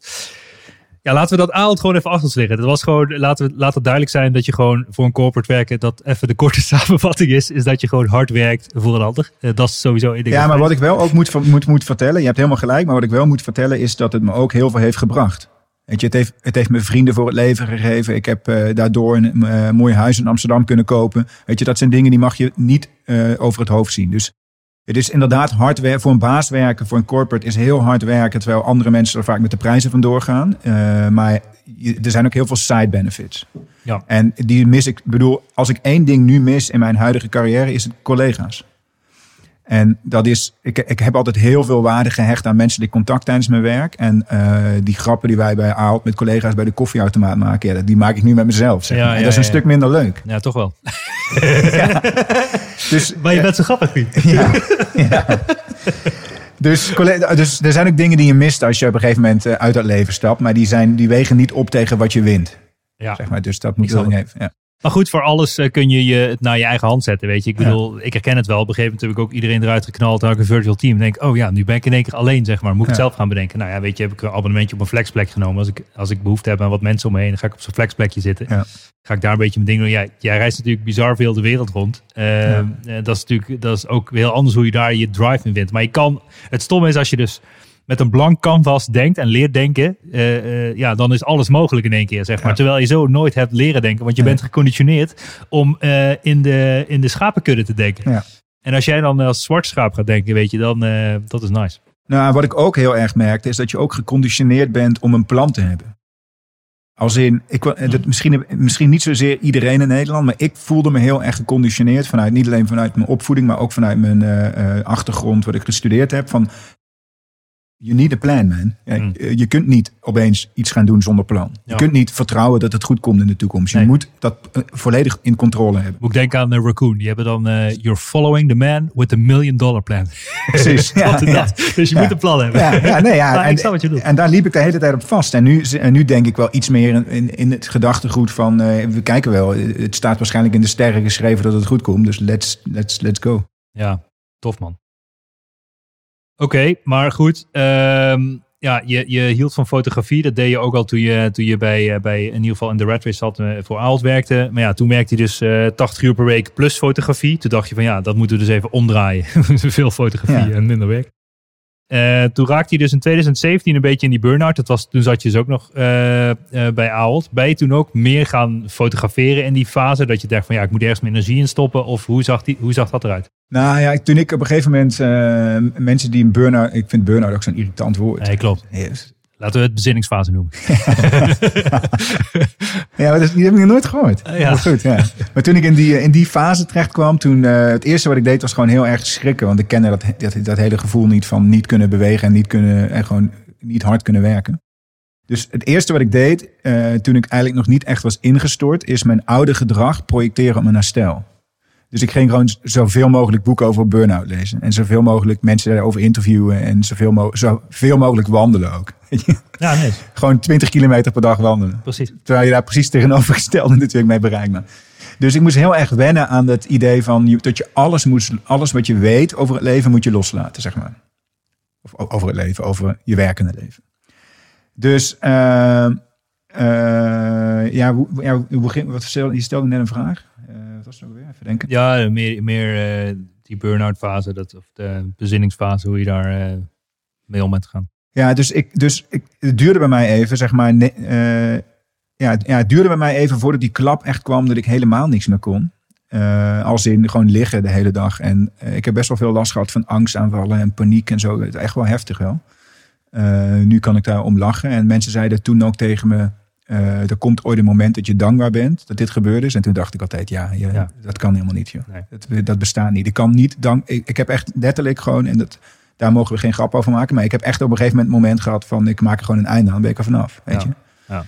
S1: ja, laten we dat Ahold gewoon even achter ons liggen. Dat was gewoon, laten we, laat het duidelijk zijn dat je gewoon voor een corporate werken, dat even de korte samenvatting is, is dat je gewoon hard werkt voor een ander. Eh, dat is sowieso één ding.
S2: Ja, maar wat ik wel ook moet, moet, moet vertellen, je hebt helemaal gelijk, maar wat ik wel moet vertellen is dat het me ook heel veel heeft gebracht. Weet je, het heeft, het heeft me vrienden voor het leven gegeven. Ik heb eh, daardoor een eh, mooi huis in Amsterdam kunnen kopen. Weet je, dat zijn dingen die mag je niet over het hoofd zien. Dus het is inderdaad hard werken. Voor een baas werken, voor een corporate is heel hard werken. Terwijl andere mensen er vaak met de prijzen vandoor gaan. Eh, maar je- er zijn ook heel veel side benefits.
S1: Ja.
S2: En die mis ik. Ik bedoel, als ik één ding nu mis in mijn huidige carrière, is het collega's. En dat is, ik, ik heb altijd heel veel waarde gehecht aan menselijk contact tijdens mijn werk. En eh, die grappen die wij bij Aalt met collega's bij de koffieautomaat maken, ja, die maak ik nu met mezelf. Zeg
S1: Ja,
S2: maar. en
S1: ja,
S2: dat is een stuk minder leuk.
S1: Ja, toch wel.
S2: Dus,
S1: Maar je bent zo grappig, Piet.
S2: ja. Dus, dus er zijn ook dingen die je mist als je op een gegeven moment eh, uit dat leven stapt. Maar die, zijn, die wegen niet op tegen wat je wint.
S1: Ja.
S2: Zeg maar. Dus dat moet
S1: snap
S2: wel even. Ja.
S1: Maar goed, voor alles eh, kun je je het naar je eigen hand zetten, weet je. Ik bedoel, ik herken het wel. Op een gegeven moment heb ik ook iedereen eruit geknald. Dan had ik een virtual team. Denk oh ja, nu ben ik in één keer alleen, zeg maar. Moet ik het zelf gaan bedenken? Nou ja, weet je, heb ik een abonnementje op een flexplek genomen. Als ik, als ik behoefte heb aan wat mensen om me heen, dan ga ik op zo'n flexplekje zitten.
S2: Ja.
S1: Ga ik daar een beetje mijn ding doen. Ja, jij reist natuurlijk bizar veel de wereld rond. Eh, eh, Dat is natuurlijk dat is ook heel anders hoe je daar je drive in vindt. Maar je kan, het stomme is als je dus met een blank canvas denkt en leert denken, eh, eh, ja, dan is alles mogelijk in één keer, zeg maar.
S2: Ja.
S1: Terwijl je zo nooit hebt leren denken, want je
S2: Nee.
S1: bent geconditioneerd om eh, in, de, in de schapenkudde te denken.
S2: Ja.
S1: En als jij dan als zwart schaap gaat denken, weet je, dan dat is nice.
S2: Nou, wat ik ook heel erg merkte, is dat je ook geconditioneerd bent om een plan te hebben. Als in, ik, dat misschien, misschien niet zozeer iedereen in Nederland, maar ik voelde me heel erg geconditioneerd vanuit, niet alleen vanuit mijn opvoeding, maar ook vanuit mijn achtergrond, wat ik gestudeerd heb. Van, you need a plan, man.
S1: Hmm.
S2: eh, Je kunt niet opeens iets gaan doen zonder plan. Je kunt niet vertrouwen dat het goed komt in de toekomst. Je
S1: Nee.
S2: moet dat eh, volledig in controle hebben.
S1: Ik denken aan uh, Raccoon. Die hebben dan, eh, you're following the man with a million dollar plan.
S2: Precies. Ja, ja.
S1: Dus je moet een plan hebben.
S2: Ja, nee, ja. En,
S1: wat je
S2: daar liep ik de hele tijd op vast. En nu, en nu denk ik wel iets meer in, in, in het gedachtegoed van... eh, we kijken wel, het staat waarschijnlijk in de sterren geschreven dat het goed komt. Dus let's, let's, let's go.
S1: Ja, tof man. Oké, maar goed. ehm, ja, je, je hield van fotografie. Dat deed je ook al toen je, toen je bij, eh, bij in ieder geval in de Red Race zat eh, voor Aalt werkte. Maar ja, toen werkte je dus eh 80 uur per week plus fotografie. Toen dacht je van ja, dat moeten we dus even omdraaien. Veel fotografie
S2: Ja.
S1: en minder werk. Eh, toen raakte je dus in 2017 een beetje in die burn-out. Dat was, toen zat je dus ook nog eh, eh, bij Ahold. Ben je toen ook meer gaan fotograferen in die fase? Dat je dacht van ja, ik moet ergens mijn energie in stoppen. Of hoe zag, die, hoe zag dat eruit?
S2: Nou ja, toen ik op een gegeven moment mensen die een burn-out... Ik vind burn-out ook zo'n irritant woord.
S1: Nee, klopt.
S2: Yes.
S1: Laten we het bezinningsfase noemen.
S2: Ja, maar dat, die heb ik nog nooit gehoord.
S1: ja.
S2: Maar goed, ja. Maar toen ik in die, in die fase terecht kwam, toen eh, het eerste wat ik deed was gewoon heel erg schrikken. Want ik kende dat, dat, dat hele gevoel niet van niet kunnen bewegen en niet kunnen en gewoon niet hard kunnen werken. Dus het eerste wat ik deed, eh, toen ik eigenlijk nog niet echt was ingestort, is mijn oude gedrag projecteren op mijn herstel. Dus ik ging gewoon zoveel mogelijk boeken over burn-out lezen. En zoveel mogelijk mensen daarover interviewen. En zoveel, mo zoveel mogelijk wandelen ook.
S1: Ja, nee,
S2: gewoon 20 kilometer per dag wandelen.
S1: precies.
S2: Terwijl je daar precies tegenovergestelde natuurlijk mee bereikt bent. Dus ik moest heel erg wennen aan het idee van dat je alles moet, alles wat je weet over het leven moet je loslaten, zeg maar. Of over het leven, over je werkende leven. Dus eh, ja, hoe, ja, hoe wat je stelde net een vraag. Eh, wat was het ook weer? Even denken.
S1: Ja, meer, meer eh, die burn-out fase, dat, of de bezinningsfase, hoe je daar eh, mee om bent gegaan.
S2: Ja, dus, ik, dus ik, het duurde bij mij even, zeg maar. ne- eh, ja, ja, het duurde bij mij even voordat die klap echt kwam dat ik helemaal niks meer kon. Eh, als in gewoon liggen de hele dag. En eh, ik heb best wel veel last gehad van angstaanvallen en paniek en zo. Het is echt wel heftig wel. Eh, nu kan ik daar om lachen. En mensen zeiden toen ook tegen me... eh, er komt ooit een moment dat je dankbaar bent dat dit gebeurd is. En toen dacht ik altijd, ja, ja,
S1: Ja.
S2: dat kan helemaal niet. Joh.
S1: Nee.
S2: Dat, dat bestaat niet. Ik kan niet dank. Ik, ik heb echt letterlijk gewoon, en dat, Daar mogen we geen grap over maken. Maar ik heb echt op een gegeven moment het moment gehad van ik maak er gewoon een einde aan, dan ben ik er vanaf. Weet
S1: Ja.
S2: je?
S1: Ja.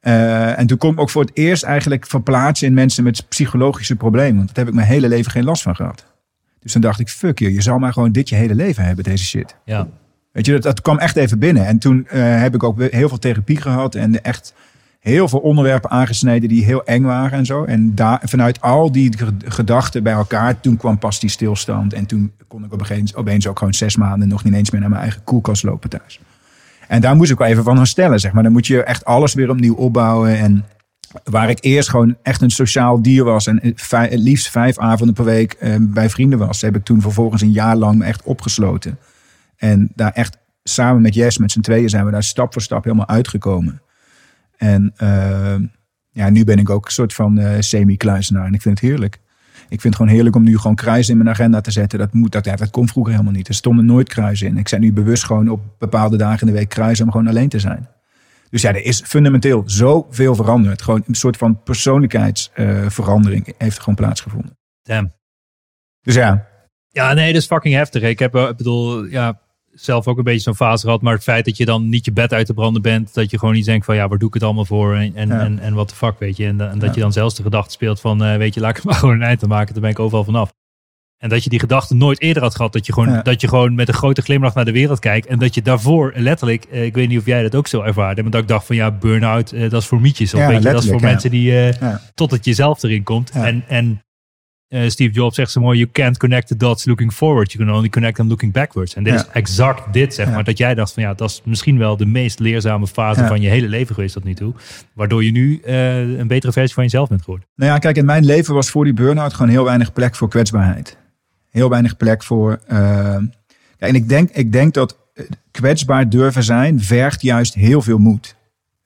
S2: Eh, en toen kon ik ook voor het eerst eigenlijk verplaatsen in mensen met psychologische problemen. Want daar heb ik mijn hele leven geen last van gehad. Dus dan dacht ik, fuck je, je zal maar gewoon dit je hele leven hebben, deze shit.
S1: Ja.
S2: Weet je, dat, dat kwam echt even binnen. En toen eh, heb ik ook heel veel therapie gehad. En echt heel veel onderwerpen aangesneden die heel eng waren en zo. En daar, vanuit al die ge- gedachten bij elkaar, toen kwam pas die stilstand. En toen kon ik op een gegeven moment opeens ook gewoon zes maanden nog niet eens meer naar mijn eigen koelkast lopen thuis. En daar moest ik wel even van herstellen, zeg maar. Dan moet je echt alles weer opnieuw opbouwen. En waar ik eerst gewoon echt een sociaal dier was en vij- het liefst vijf avonden per week eh, bij vrienden was, heb ik toen vervolgens een jaar lang echt opgesloten. En daar echt samen met Jess, met z'n tweeën, zijn we daar stap voor stap helemaal uitgekomen. En eh, ja, nu ben ik ook een soort van eh, semi-kluisenaar en ik vind het heerlijk. Ik vind het gewoon heerlijk om nu gewoon kruisen in mijn agenda te zetten. Dat, moet, dat, ja, dat kon vroeger helemaal niet. Er stonden nooit kruisen in. Ik zet nu bewust gewoon op bepaalde dagen in de week kruisen om gewoon alleen te zijn. Dus ja, er is fundamenteel zoveel veranderd. Gewoon een soort van persoonlijkheidsverandering heeft er gewoon plaatsgevonden.
S1: Damn.
S2: Dus ja,
S1: Ja, nee, dat is fucking heftig. Ik heb, eh, ik bedoel, ja, zelf ook een beetje zo'n fase gehad. Maar het feit dat je dan niet je bed uit te branden bent. Dat je gewoon niet denkt van, ja, waar doe ik het allemaal voor? En, en,
S2: Ja.
S1: en, en wat de fuck, weet je. En, en dat
S2: Ja.
S1: je dan zelfs de gedachte speelt van, eh, weet je, laat ik maar gewoon een eind aan maken. Daar ben ik overal vanaf. En dat je die gedachte nooit eerder had gehad. Dat je gewoon,
S2: Ja.
S1: dat je gewoon met een grote glimlach naar de wereld kijkt. En dat je daarvoor letterlijk, eh, ik weet niet of jij dat ook zo ervaarde. Maar dat ik dacht van, ja, burn-out, eh, dat is voor mietjes. Of
S2: Ja,
S1: weet je, dat is voor
S2: ja.
S1: mensen die, eh,
S2: Ja.
S1: tot het jezelf erin komt. En, en eh, Steve Jobs zegt zo mooi, you can't connect the dots looking forward. You can only connect them looking backwards. En dit
S2: Ja.
S1: is exact dit, zeg
S2: Ja.
S1: maar. Dat jij dacht van, ja, dat is misschien wel de meest leerzame fase
S2: Ja.
S1: van je hele leven geweest tot nu toe. Waardoor je nu eh, een betere versie van jezelf bent geworden.
S2: Nou ja, kijk, in mijn leven was voor die burn-out gewoon heel weinig plek voor kwetsbaarheid. Heel weinig plek voor. eh, ja, en ik denk, ik denk dat eh, kwetsbaar durven zijn vergt juist heel veel moed.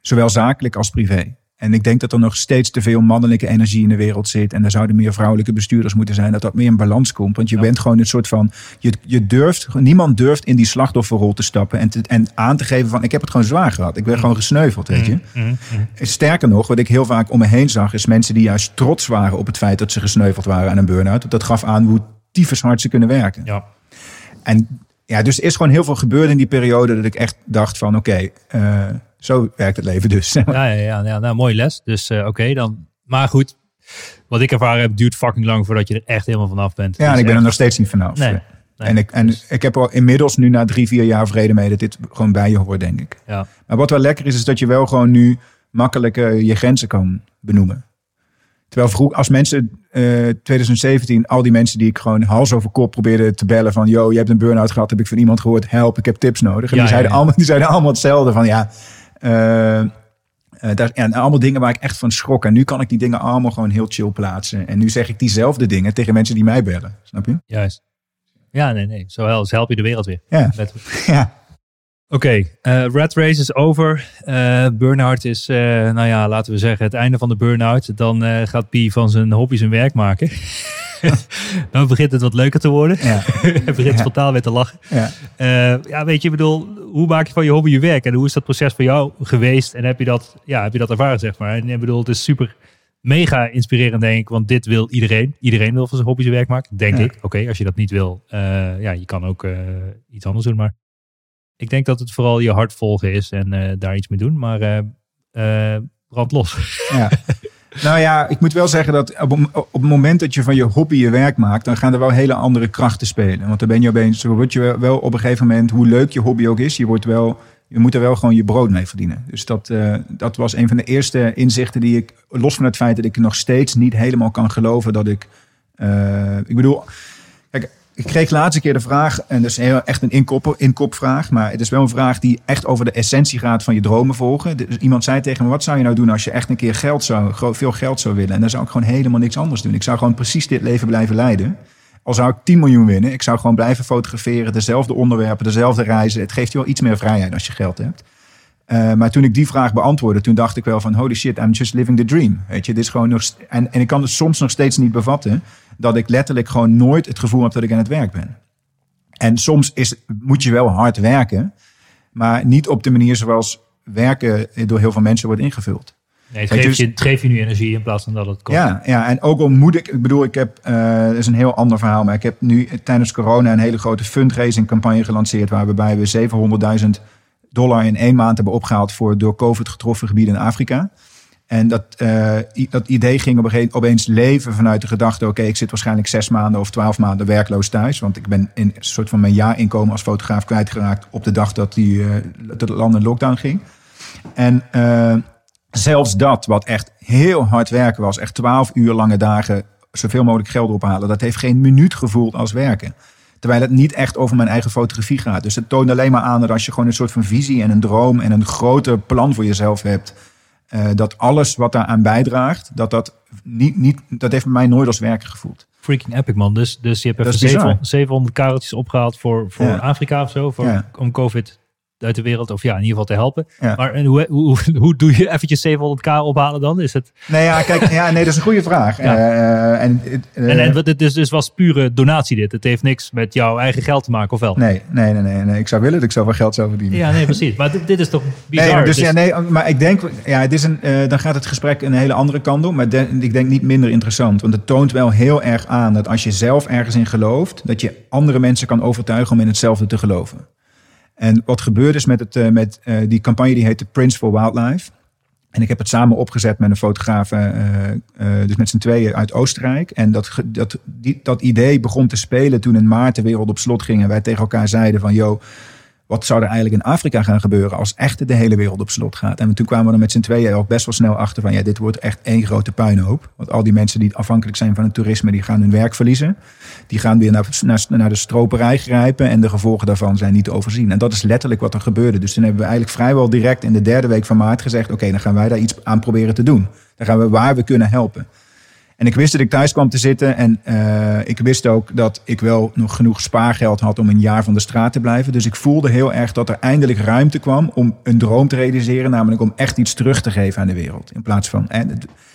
S2: Zowel zakelijk als privé. En ik denk dat er nog steeds te veel mannelijke energie in de wereld zit. En er zouden meer vrouwelijke bestuurders moeten zijn. Dat dat meer in balans komt. Want je
S1: Ja.
S2: bent gewoon een soort van. Je, je durft, niemand durft in die slachtofferrol te stappen. En, te, en aan te geven van: ik heb het gewoon zwaar gehad. Ik ben gewoon gesneuveld, weet je. Sterker nog, wat ik heel vaak om me heen zag, is mensen die juist trots waren op het feit dat ze gesneuveld waren aan een burn-out. Dat gaf aan hoe tyfus hard ze kunnen werken.
S1: Ja.
S2: En ja, dus er is gewoon heel veel gebeurd in die periode dat ik echt dacht van oké, eh, zo werkt het leven dus.
S1: Ja, ja, ja, ja nou, mooie les. Dus eh, oké, dan. Maar goed, wat ik ervaren heb, duurt fucking lang voordat je er echt helemaal vanaf bent.
S2: Ja, en
S1: Dus
S2: ik ben er nog steeds niet vanaf.
S1: Nee. nee.
S2: en ik, en
S1: Dus,
S2: ik heb al inmiddels nu na drie, vier jaar vrede mee dat dit gewoon bij je hoort, denk ik.
S1: ja.
S2: Maar wat wel lekker is, is dat je wel gewoon nu makkelijk eh, je grenzen kan benoemen. Terwijl vroeg, als mensen eh 2017, al die mensen die ik gewoon hals over kop probeerde te bellen van, yo, je hebt een burn-out gehad, heb ik van iemand gehoord, help, ik heb tips nodig. En
S1: Ja,
S2: die, zeiden
S1: ja.
S2: Allemaal, die zeiden allemaal hetzelfde van, ja, daar, en allemaal dingen waar ik echt van schrok. En nu kan ik die dingen allemaal gewoon heel chill plaatsen. En nu zeg ik diezelfde dingen tegen mensen die mij bellen. Snap je?
S1: Juist. Ja, nee, nee. Zo help, je de wereld weer.
S2: Ja, ja,
S1: Oké, eh, Red Race is over. Eh burn-out is, nou ja, laten we zeggen, het einde van de burn-out. Dan gaat Pi van zijn hobby zijn werk maken. dan begint het wat leuker te worden.
S2: ja,
S1: Hij begint
S2: Ja.
S1: weer te lachen.
S2: ja.
S1: Ja, weet je, ik bedoel, hoe maak je van je hobby je werk? En hoe is dat proces voor jou geweest? En heb je dat, ja, heb je dat ervaren, zeg maar? En ik bedoel, het is super mega inspirerend, denk ik. Want dit wil iedereen. Iedereen wil van zijn hobby zijn werk maken, denk
S2: Ja.
S1: ik. Oké, als je dat niet wil, eh, ja, je kan ook eh, iets anders doen. Maar ik denk dat het vooral je hart volgen is en eh, daar iets mee doen. Maar brand los.
S2: Ja. Nou ja, ik moet wel zeggen dat op, op het moment dat je van je hobby je werk maakt, dan gaan er wel hele andere krachten spelen. Want dan ben je opeens, word je wel- wel op een gegeven moment, hoe leuk je hobby ook is, je, wordt wel, je moet er wel gewoon je brood mee verdienen. Dus dat, eh, dat was een van de eerste inzichten die ik, los van het feit dat ik nog steeds niet helemaal kan geloven dat ik, eh, ik bedoel, kijk, ik kreeg laatste keer de vraag, en dat is echt een inkop, inkopvraag, maar het is wel een vraag die echt over de essentie gaat van je dromen volgen. Dus iemand zei tegen me, wat zou je nou doen als je echt een keer geld zou, veel geld zou willen? En dan zou ik gewoon helemaal niks anders doen. Ik zou gewoon precies dit leven blijven leiden. Al zou ik 10 miljoen winnen, ik zou gewoon blijven fotograferen, dezelfde onderwerpen, dezelfde reizen. Het geeft je wel iets meer vrijheid als je geld hebt. Eh, maar toen ik die vraag beantwoordde, toen dacht ik wel van holy shit, I'm just living the dream. Weet je, dit is gewoon nog en, en ik kan het soms nog steeds niet bevatten dat ik letterlijk gewoon nooit het gevoel heb dat ik aan het werk ben. En soms is, moet je wel hard werken, maar niet op de manier zoals werken door heel veel mensen wordt ingevuld.
S1: Nee, het, geeft
S2: dus-
S1: je, het geeft je nu energie in plaats van dat het kost.
S2: Ja, ja, en ook al moet ik, ik bedoel, ik heb, eh dat is een heel ander verhaal, maar ik heb nu tijdens corona een hele grote fundraising campagne gelanceerd, waarbij we 700.000 dollar in één maand hebben opgehaald voor door COVID getroffen gebieden in Afrika. En dat, eh, dat idee ging op een gegeven opeens leven vanuit de gedachte: oké, ik zit waarschijnlijk zes maanden of twaalf maanden werkloos thuis. Want ik ben in een soort van mijn jaarinkomen als fotograaf kwijtgeraakt op de dag dat, die, eh, dat het land in lockdown ging. En eh, zelfs dat, wat echt heel hard werken was, echt twaalf uur lange dagen, zoveel mogelijk geld ophalen, dat heeft geen minuut gevoeld als werken. Terwijl het niet echt over mijn eigen fotografie gaat. Dus het toont alleen maar aan dat als je gewoon een soort van visie en een droom en een groter plan voor jezelf hebt, eh, dat alles wat daaraan bijdraagt, dat dat niet, niet, dat heeft mij nooit als werken gevoeld.
S1: Freaking epic, man. Dus, dus je hebt even
S2: is bizar.
S1: 700, 700 kareltjes opgehaald voor, voor
S2: Ja.
S1: Afrika of zo. Voor,
S2: Ja.
S1: Om COVID uit de wereld, of ja, in ieder geval te helpen.
S2: Ja.
S1: Maar hoe, hoe, hoe doe je eventjes 700k ophalen dan? Is het,
S2: Nee, ja, kijk, ja, nee, dat is een goede vraag.
S1: Ja.
S2: Eh, en, eh,
S1: en, en het is, dus was pure donatie dit. Het heeft niks met jouw eigen geld te maken, of wel?
S2: nee, nee, nee, nee, nee, ik zou willen dat ik zoveel geld zou verdienen.
S1: Ja, nee, precies. Maar dit, dit is toch bizar?
S2: Nee, dus,
S1: Dus-
S2: ja, nee, maar ik denk, ja, het is een, eh, dan gaat het gesprek een hele andere kant op. Maar de- ik denk niet minder interessant. Want het toont wel heel erg aan dat als je zelf ergens in gelooft, dat je andere mensen kan overtuigen om in hetzelfde te geloven. En wat gebeurt is met, het, eh, met eh, die campagne, die heet de Prince for Wildlife. En ik heb het samen opgezet met een fotograaf, eh, dus met z'n tweeën uit Oostenrijk. En dat, dat, die, dat idee begon te spelen toen in maart de wereld op slot ging. En wij tegen elkaar zeiden van, yo, wat zou er eigenlijk in Afrika gaan gebeuren als echt de hele wereld op slot gaat? En toen kwamen we er met z'n tweeën ook best wel snel achter van, ja, dit wordt echt één grote puinhoop. Want al die mensen die afhankelijk zijn van het toerisme, die gaan hun werk verliezen. Die gaan weer naar, naar, naar de stroperij grijpen en de gevolgen daarvan zijn niet te overzien. En dat is letterlijk wat er gebeurde. Dus toen hebben we eigenlijk vrijwel direct in de derde week van maart gezegd, oké, dan gaan wij daar iets aan proberen te doen. Dan gaan we waar we kunnen helpen. En ik wist dat ik thuis kwam te zitten. En eh, ik wist ook dat ik wel nog genoeg spaargeld had om een jaar van de straat te blijven. Dus ik voelde heel erg dat er eindelijk ruimte kwam om een droom te realiseren. Namelijk om echt iets terug te geven aan de wereld. In plaats van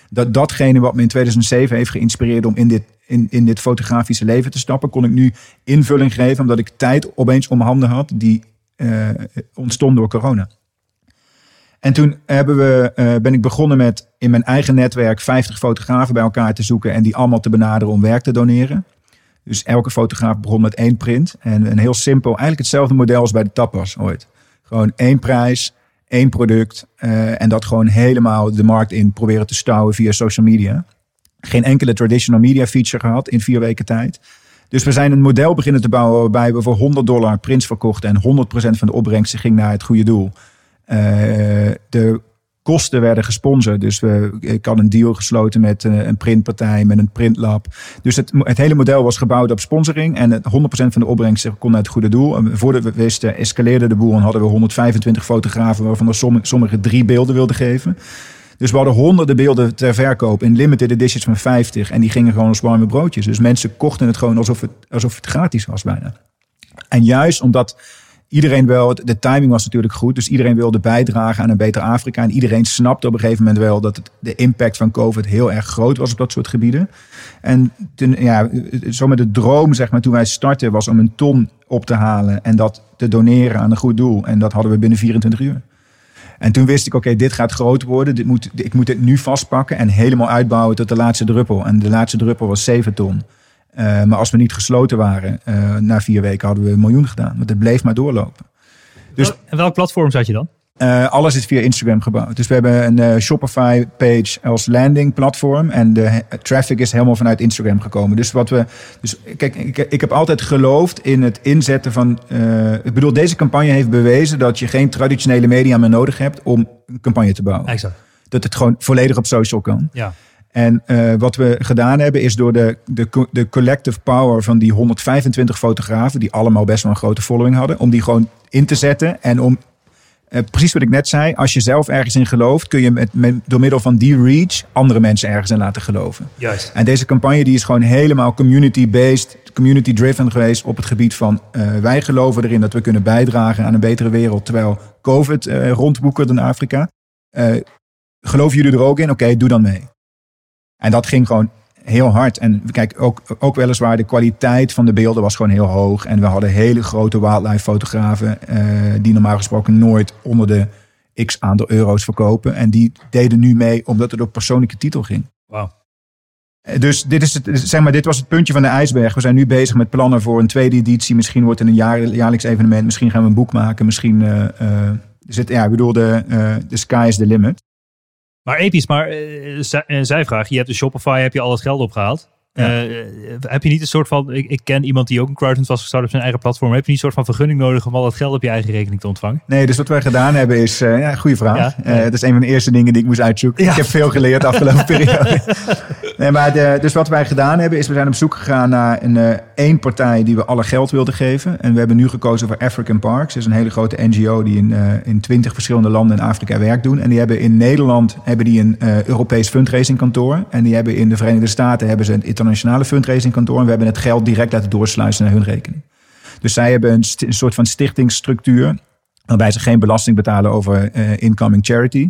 S2: dat, datgene wat me in 2007 heeft geïnspireerd om in dit, in, in dit fotografische leven te stappen. Kon ik nu invulling geven omdat ik tijd opeens om handen had die eh, ontstond door corona. En toen hebben we, eh, ben ik begonnen met in mijn eigen netwerk 50 fotografen bij elkaar te zoeken en die allemaal te benaderen om werk te doneren. Dus elke fotograaf begon met één print. En een heel simpel, eigenlijk hetzelfde model als bij de tapas ooit. Gewoon één prijs, één product. eh, en dat gewoon helemaal de markt in proberen te stouwen via social media. Geen enkele traditional media feature gehad in vier weken tijd. Dus we zijn een model beginnen te bouwen waarbij we voor 100 dollar prints verkochten. En 100% van de opbrengsten ging naar het goede doel. Eh, de kosten werden gesponsord. Dus we, ik had een deal gesloten met eh, een printpartij, met een printlab. Dus het, het hele model was gebouwd op sponsoring. En het 100% van de opbrengsten kon naar het goede doel. Voordat we wisten, escaleerde de boel en hadden we 125 fotografen... waarvan er sommige drie beelden wilden geven. Dus we hadden honderden beelden ter verkoop in limited editions van 50. En die gingen gewoon als warme broodjes. Dus mensen kochten het gewoon alsof het, alsof het gratis was bijna. En juist omdat iedereen wel, de timing was natuurlijk goed. Dus iedereen wilde bijdragen aan een beter Afrika. En iedereen snapte op een gegeven moment wel dat de impact van COVID heel erg groot was op dat soort gebieden. En toen, ja, zo met de droom, zeg maar, toen wij startten, was om een ton op te halen en dat te doneren aan een goed doel. En dat hadden we binnen 24 uur. En toen wist ik, oké, dit gaat groot worden. Dit moet, ik moet dit nu vastpakken en helemaal uitbouwen tot de laatste druppel. En de laatste druppel was 7 ton. Uh, maar als we niet gesloten waren, uh, na vier weken hadden we een miljoen gedaan. Want het bleef maar doorlopen.
S1: Dus, en welk platform zat je dan?
S2: Uh, alles is via Instagram gebouwd. Dus we hebben een Shopify page als landing platform. En de traffic is helemaal vanuit Instagram gekomen. Dus wat we. Dus kijk, ik, ik heb altijd geloofd in het inzetten van. Ik bedoel, deze campagne heeft bewezen dat je geen traditionele media meer nodig hebt om een campagne te bouwen.
S1: Exact.
S2: Dat het gewoon volledig op social kan.
S1: Ja.
S2: En uh, wat we gedaan hebben is door de, de, de collective power van die 125 fotografen, die allemaal best wel een grote following hadden, om die gewoon in te zetten. En om, uh, precies wat ik net zei, als je zelf ergens in gelooft, kun je met, met, door middel van die reach andere mensen ergens in laten geloven.
S1: Juist.
S2: En deze campagne die is gewoon helemaal community-based, community-driven geweest op het gebied van uh, wij geloven erin dat we kunnen bijdragen aan een betere wereld, terwijl COVID rondwoekert in Afrika. geloven jullie er ook in? Oké, okay, doe dan mee. En dat ging gewoon heel hard. En kijk, ook, ook weliswaar de kwaliteit van de beelden was gewoon heel hoog. En we hadden hele grote wildlife fotografen... Uh, die normaal gesproken nooit onder de x aantal euro's verkopen. En die deden nu mee omdat het op persoonlijke titel ging.
S1: Wauw.
S2: Eh, Dus dit, is het, zeg maar, dit was het puntje van de ijsberg. We zijn nu bezig met plannen voor een tweede editie. Misschien wordt het een jaar, jaarlijks evenement. Misschien gaan we een boek maken. Misschien eh, eh, zit, ja, ik bedoel, de, eh, the sky is the limit.
S1: Maar episch, maar eh, zij- eh, zijvraag. Je hebt de Shopify, heb je al het geld opgehaald.
S2: Ja.
S1: Eh, heb je niet een soort van, ik, ik ken iemand die ook een crowdfund was gestart op zijn eigen platform. Heb je niet een soort van vergunning nodig om al dat geld op je eigen rekening te ontvangen?
S2: Nee, dus wat wij gedaan hebben is... eh ja, goede vraag.
S1: Ja,
S2: Eh, dat is een van de eerste dingen die ik moest uitzoeken.
S1: Ja.
S2: Ik heb veel geleerd de afgelopen periode. Nee, maar de, dus wat wij gedaan hebben is... we zijn op zoek gegaan naar een eh, één partij die we alle geld wilden geven. En we hebben nu gekozen voor African Parks. Dat is een hele grote NGO die in, eh, in 20 verschillende landen in Afrika werk doen. En die hebben in Nederland hebben die een eh, Europees fundraising kantoor. En die hebben in de Verenigde Staten hebben ze een internationale fundraising kantoor. En we hebben het geld direct laten doorsluizen naar hun rekening. Dus zij hebben een, soort van stichtingsstructuur. Waarbij ze geen belasting betalen over eh, incoming charity.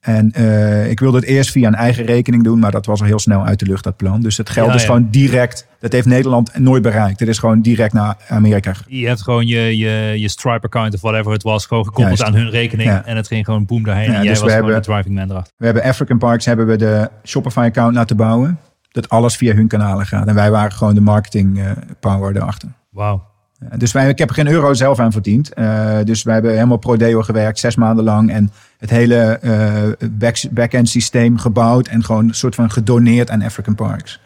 S2: En eh, ik wilde het eerst via een eigen rekening doen, maar dat was al heel snel uit de lucht, dat plan. Dus het geld
S1: Ja,
S2: is
S1: ja.
S2: gewoon direct. Dat heeft Nederland nooit bereikt. Het is gewoon direct naar Amerika.
S1: Je hebt gewoon je, je, je Stripe-account of whatever het was, gewoon gekoppeld
S2: Juist.
S1: aan hun rekening.
S2: Ja.
S1: En het ging gewoon boom daarheen. En jij
S2: dus
S1: was
S2: we hebben-
S1: de driving man erachter.
S2: We hebben African Parks, hebben we de Shopify-account laten bouwen. Dat alles via hun kanalen gaat. En wij waren gewoon de marketing eh, power erachter.
S1: Wauw.
S2: Dus wij, ik heb er geen euro zelf aan verdiend. Eh, dus wij hebben helemaal pro deo gewerkt, zes maanden lang. En het hele eh, back- back-end systeem gebouwd. En gewoon een soort van gedoneerd aan African Parks.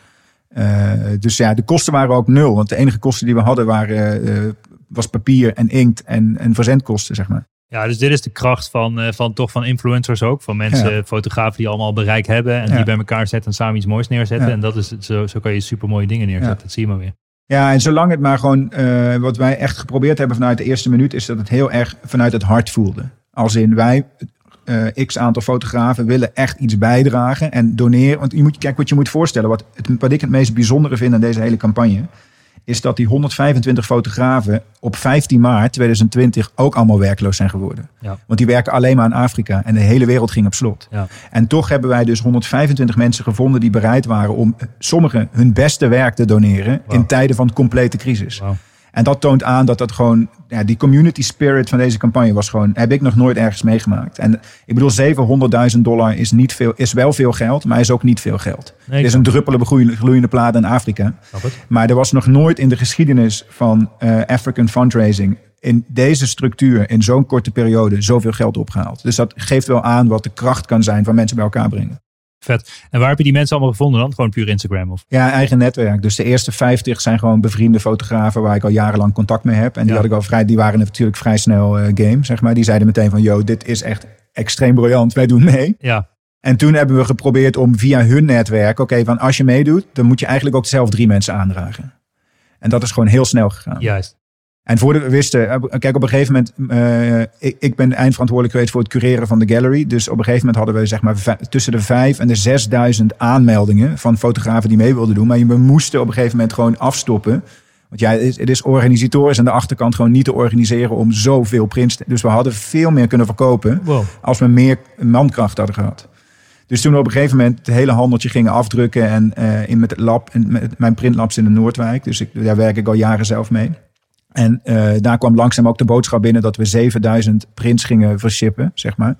S2: Dus ja, de kosten waren ook nul. Want de enige kosten die we hadden waren, was papier en inkt en, en verzendkosten, zeg maar.
S1: Ja, dus dit is de kracht van, eh, van toch van influencers ook. Van mensen,
S2: Ja.
S1: fotografen die allemaal bereik hebben. En
S2: Ja.
S1: die bij elkaar zetten en samen iets moois neerzetten.
S2: Ja.
S1: En dat is, zo, zo kan je super mooie dingen neerzetten. Dat zie je maar weer.
S2: Ja, en zolang het maar gewoon, eh, wat wij echt geprobeerd hebben vanuit de eerste minuut, is dat het heel erg vanuit het hart voelde. Als in wij, eh, x aantal fotografen, willen echt iets bijdragen en doneren. Want je moet, kijk, wat je moet voorstellen, wat, het, wat ik het meest bijzondere vind aan deze hele campagne, is dat die 125 fotografen op 15 maart 2020 ook allemaal werkloos zijn geworden.
S1: Ja.
S2: Want die werken alleen maar in Afrika en de hele wereld ging op slot.
S1: Ja.
S2: En toch hebben wij dus 125 mensen gevonden die bereid waren om sommigen hun beste werk te doneren in tijden van complete crisis. En dat toont aan dat dat gewoon, ja, die community spirit van deze campagne was gewoon, heb ik nog nooit ergens meegemaakt. En ik bedoel, 700.000 dollar is, niet veel, is wel veel geld, maar is ook niet veel geld.
S1: Nee,
S2: Het is een druppel op een gloeiende- plaat in Afrika. Maar er was nog nooit in de geschiedenis van eh, African fundraising in deze structuur in zo'n korte periode zoveel geld opgehaald. Dus dat geeft wel aan wat de kracht kan zijn van mensen bij elkaar brengen.
S1: Vet. En waar heb je die mensen allemaal gevonden dan? Gewoon puur Instagram of?
S2: Ja, eigen netwerk. Dus de eerste 50 zijn gewoon bevriende fotografen waar ik al jarenlang contact mee heb. En die
S1: Ja.
S2: had ik al vrij, die waren natuurlijk vrij snel eh, game, zeg maar. Die zeiden meteen van, yo, dit is echt extreem briljant. Wij doen mee.
S1: Ja.
S2: En toen hebben we geprobeerd om via hun netwerk, oké, van als je meedoet, dan moet je eigenlijk ook zelf drie mensen aandragen. En dat is gewoon heel snel gegaan.
S1: Juist.
S2: En voordat we wisten, eh, kijk, op een gegeven moment, eh, ik, ik ben eindverantwoordelijk geweest voor het cureren van de gallery. Dus op een gegeven moment hadden we zeg maar tussen de vijf en de 6000 aanmeldingen van fotografen die mee wilden doen. Maar we moesten op een gegeven moment gewoon afstoppen. Want ja, het is, het is organisatorisch aan de achterkant gewoon niet te organiseren om zoveel prints. te- Dus we hadden veel meer kunnen verkopen
S1: Wow.
S2: als we meer mankracht hadden gehad. Dus toen we op een gegeven moment het hele handeltje gingen afdrukken en eh, in met het lab, en met mijn printlabs in de Noordwijk. Dus ik, daar werk ik al jaren zelf mee. En eh, daar kwam langzaam ook de boodschap binnen dat we 7000 prints gingen vershippen, zeg maar.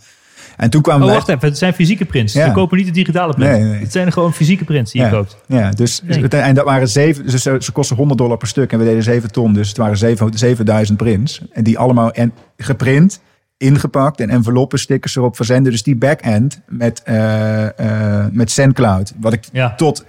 S2: En toen kwamen
S1: Oh, wacht even. Het zijn fysieke prints.
S2: Ja.
S1: We kopen niet de digitale print.
S2: Nee, nee.
S1: Het zijn gewoon fysieke prints die je
S2: ja,
S1: koopt.
S2: Ja, dus,
S1: Nee.
S2: en dat waren zeven, dus ze, kosten 100 dollar per stuk en we deden 7 ton, dus het waren 7, 7000 prints. En die allemaal en, geprint, ingepakt en enveloppen, stickers erop verzenden. Dus die back-end met, eh met SendCloud, wat ik
S1: Ja.
S2: tot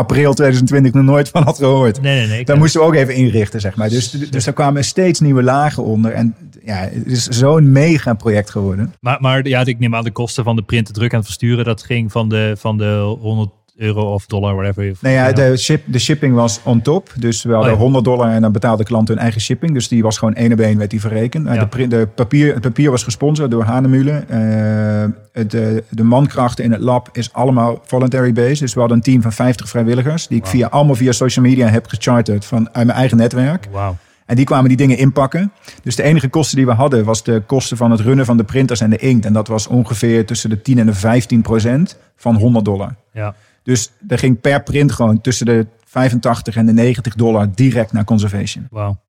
S2: april 2020 nog nooit van had gehoord.
S1: Nee, nee, nee.
S2: Daar moesten we ook even inrichten, zeg maar. Dus, dus daar kwamen steeds nieuwe lagen onder. En ja, het is zo'n mega project geworden.
S1: Maar, maar ja, ik neem aan de kosten van de printen, druk en het versturen. Dat ging van de, van de 100 euro of dollar, whatever. je-
S2: Nou ja, de, ship, de shipping was on top. Dus we hadden
S1: Oh ja.
S2: 100 dollar en dan betaalde de klant hun eigen shipping. Dus die was gewoon één op één werd die verrekend. Nou,
S1: Ja.
S2: De, de papier, het papier was gesponsord door Hanemühle. Eh, het, eh, de mankrachten in het lab is allemaal voluntary based. Dus we hadden een team van 50 vrijwilligers. Die ik via, allemaal via social media heb gecharterd van, uit mijn eigen netwerk.
S1: Wauw.
S2: En die kwamen die dingen inpakken. Dus de enige kosten die we hadden was de kosten van het runnen van de printers en de inkt. En dat was ongeveer tussen de 10 en de 15 procent van 100 dollar.
S1: Ja.
S2: Dus er ging per print gewoon tussen de 85 en de 90 dollar direct naar conservation.
S1: Wauw.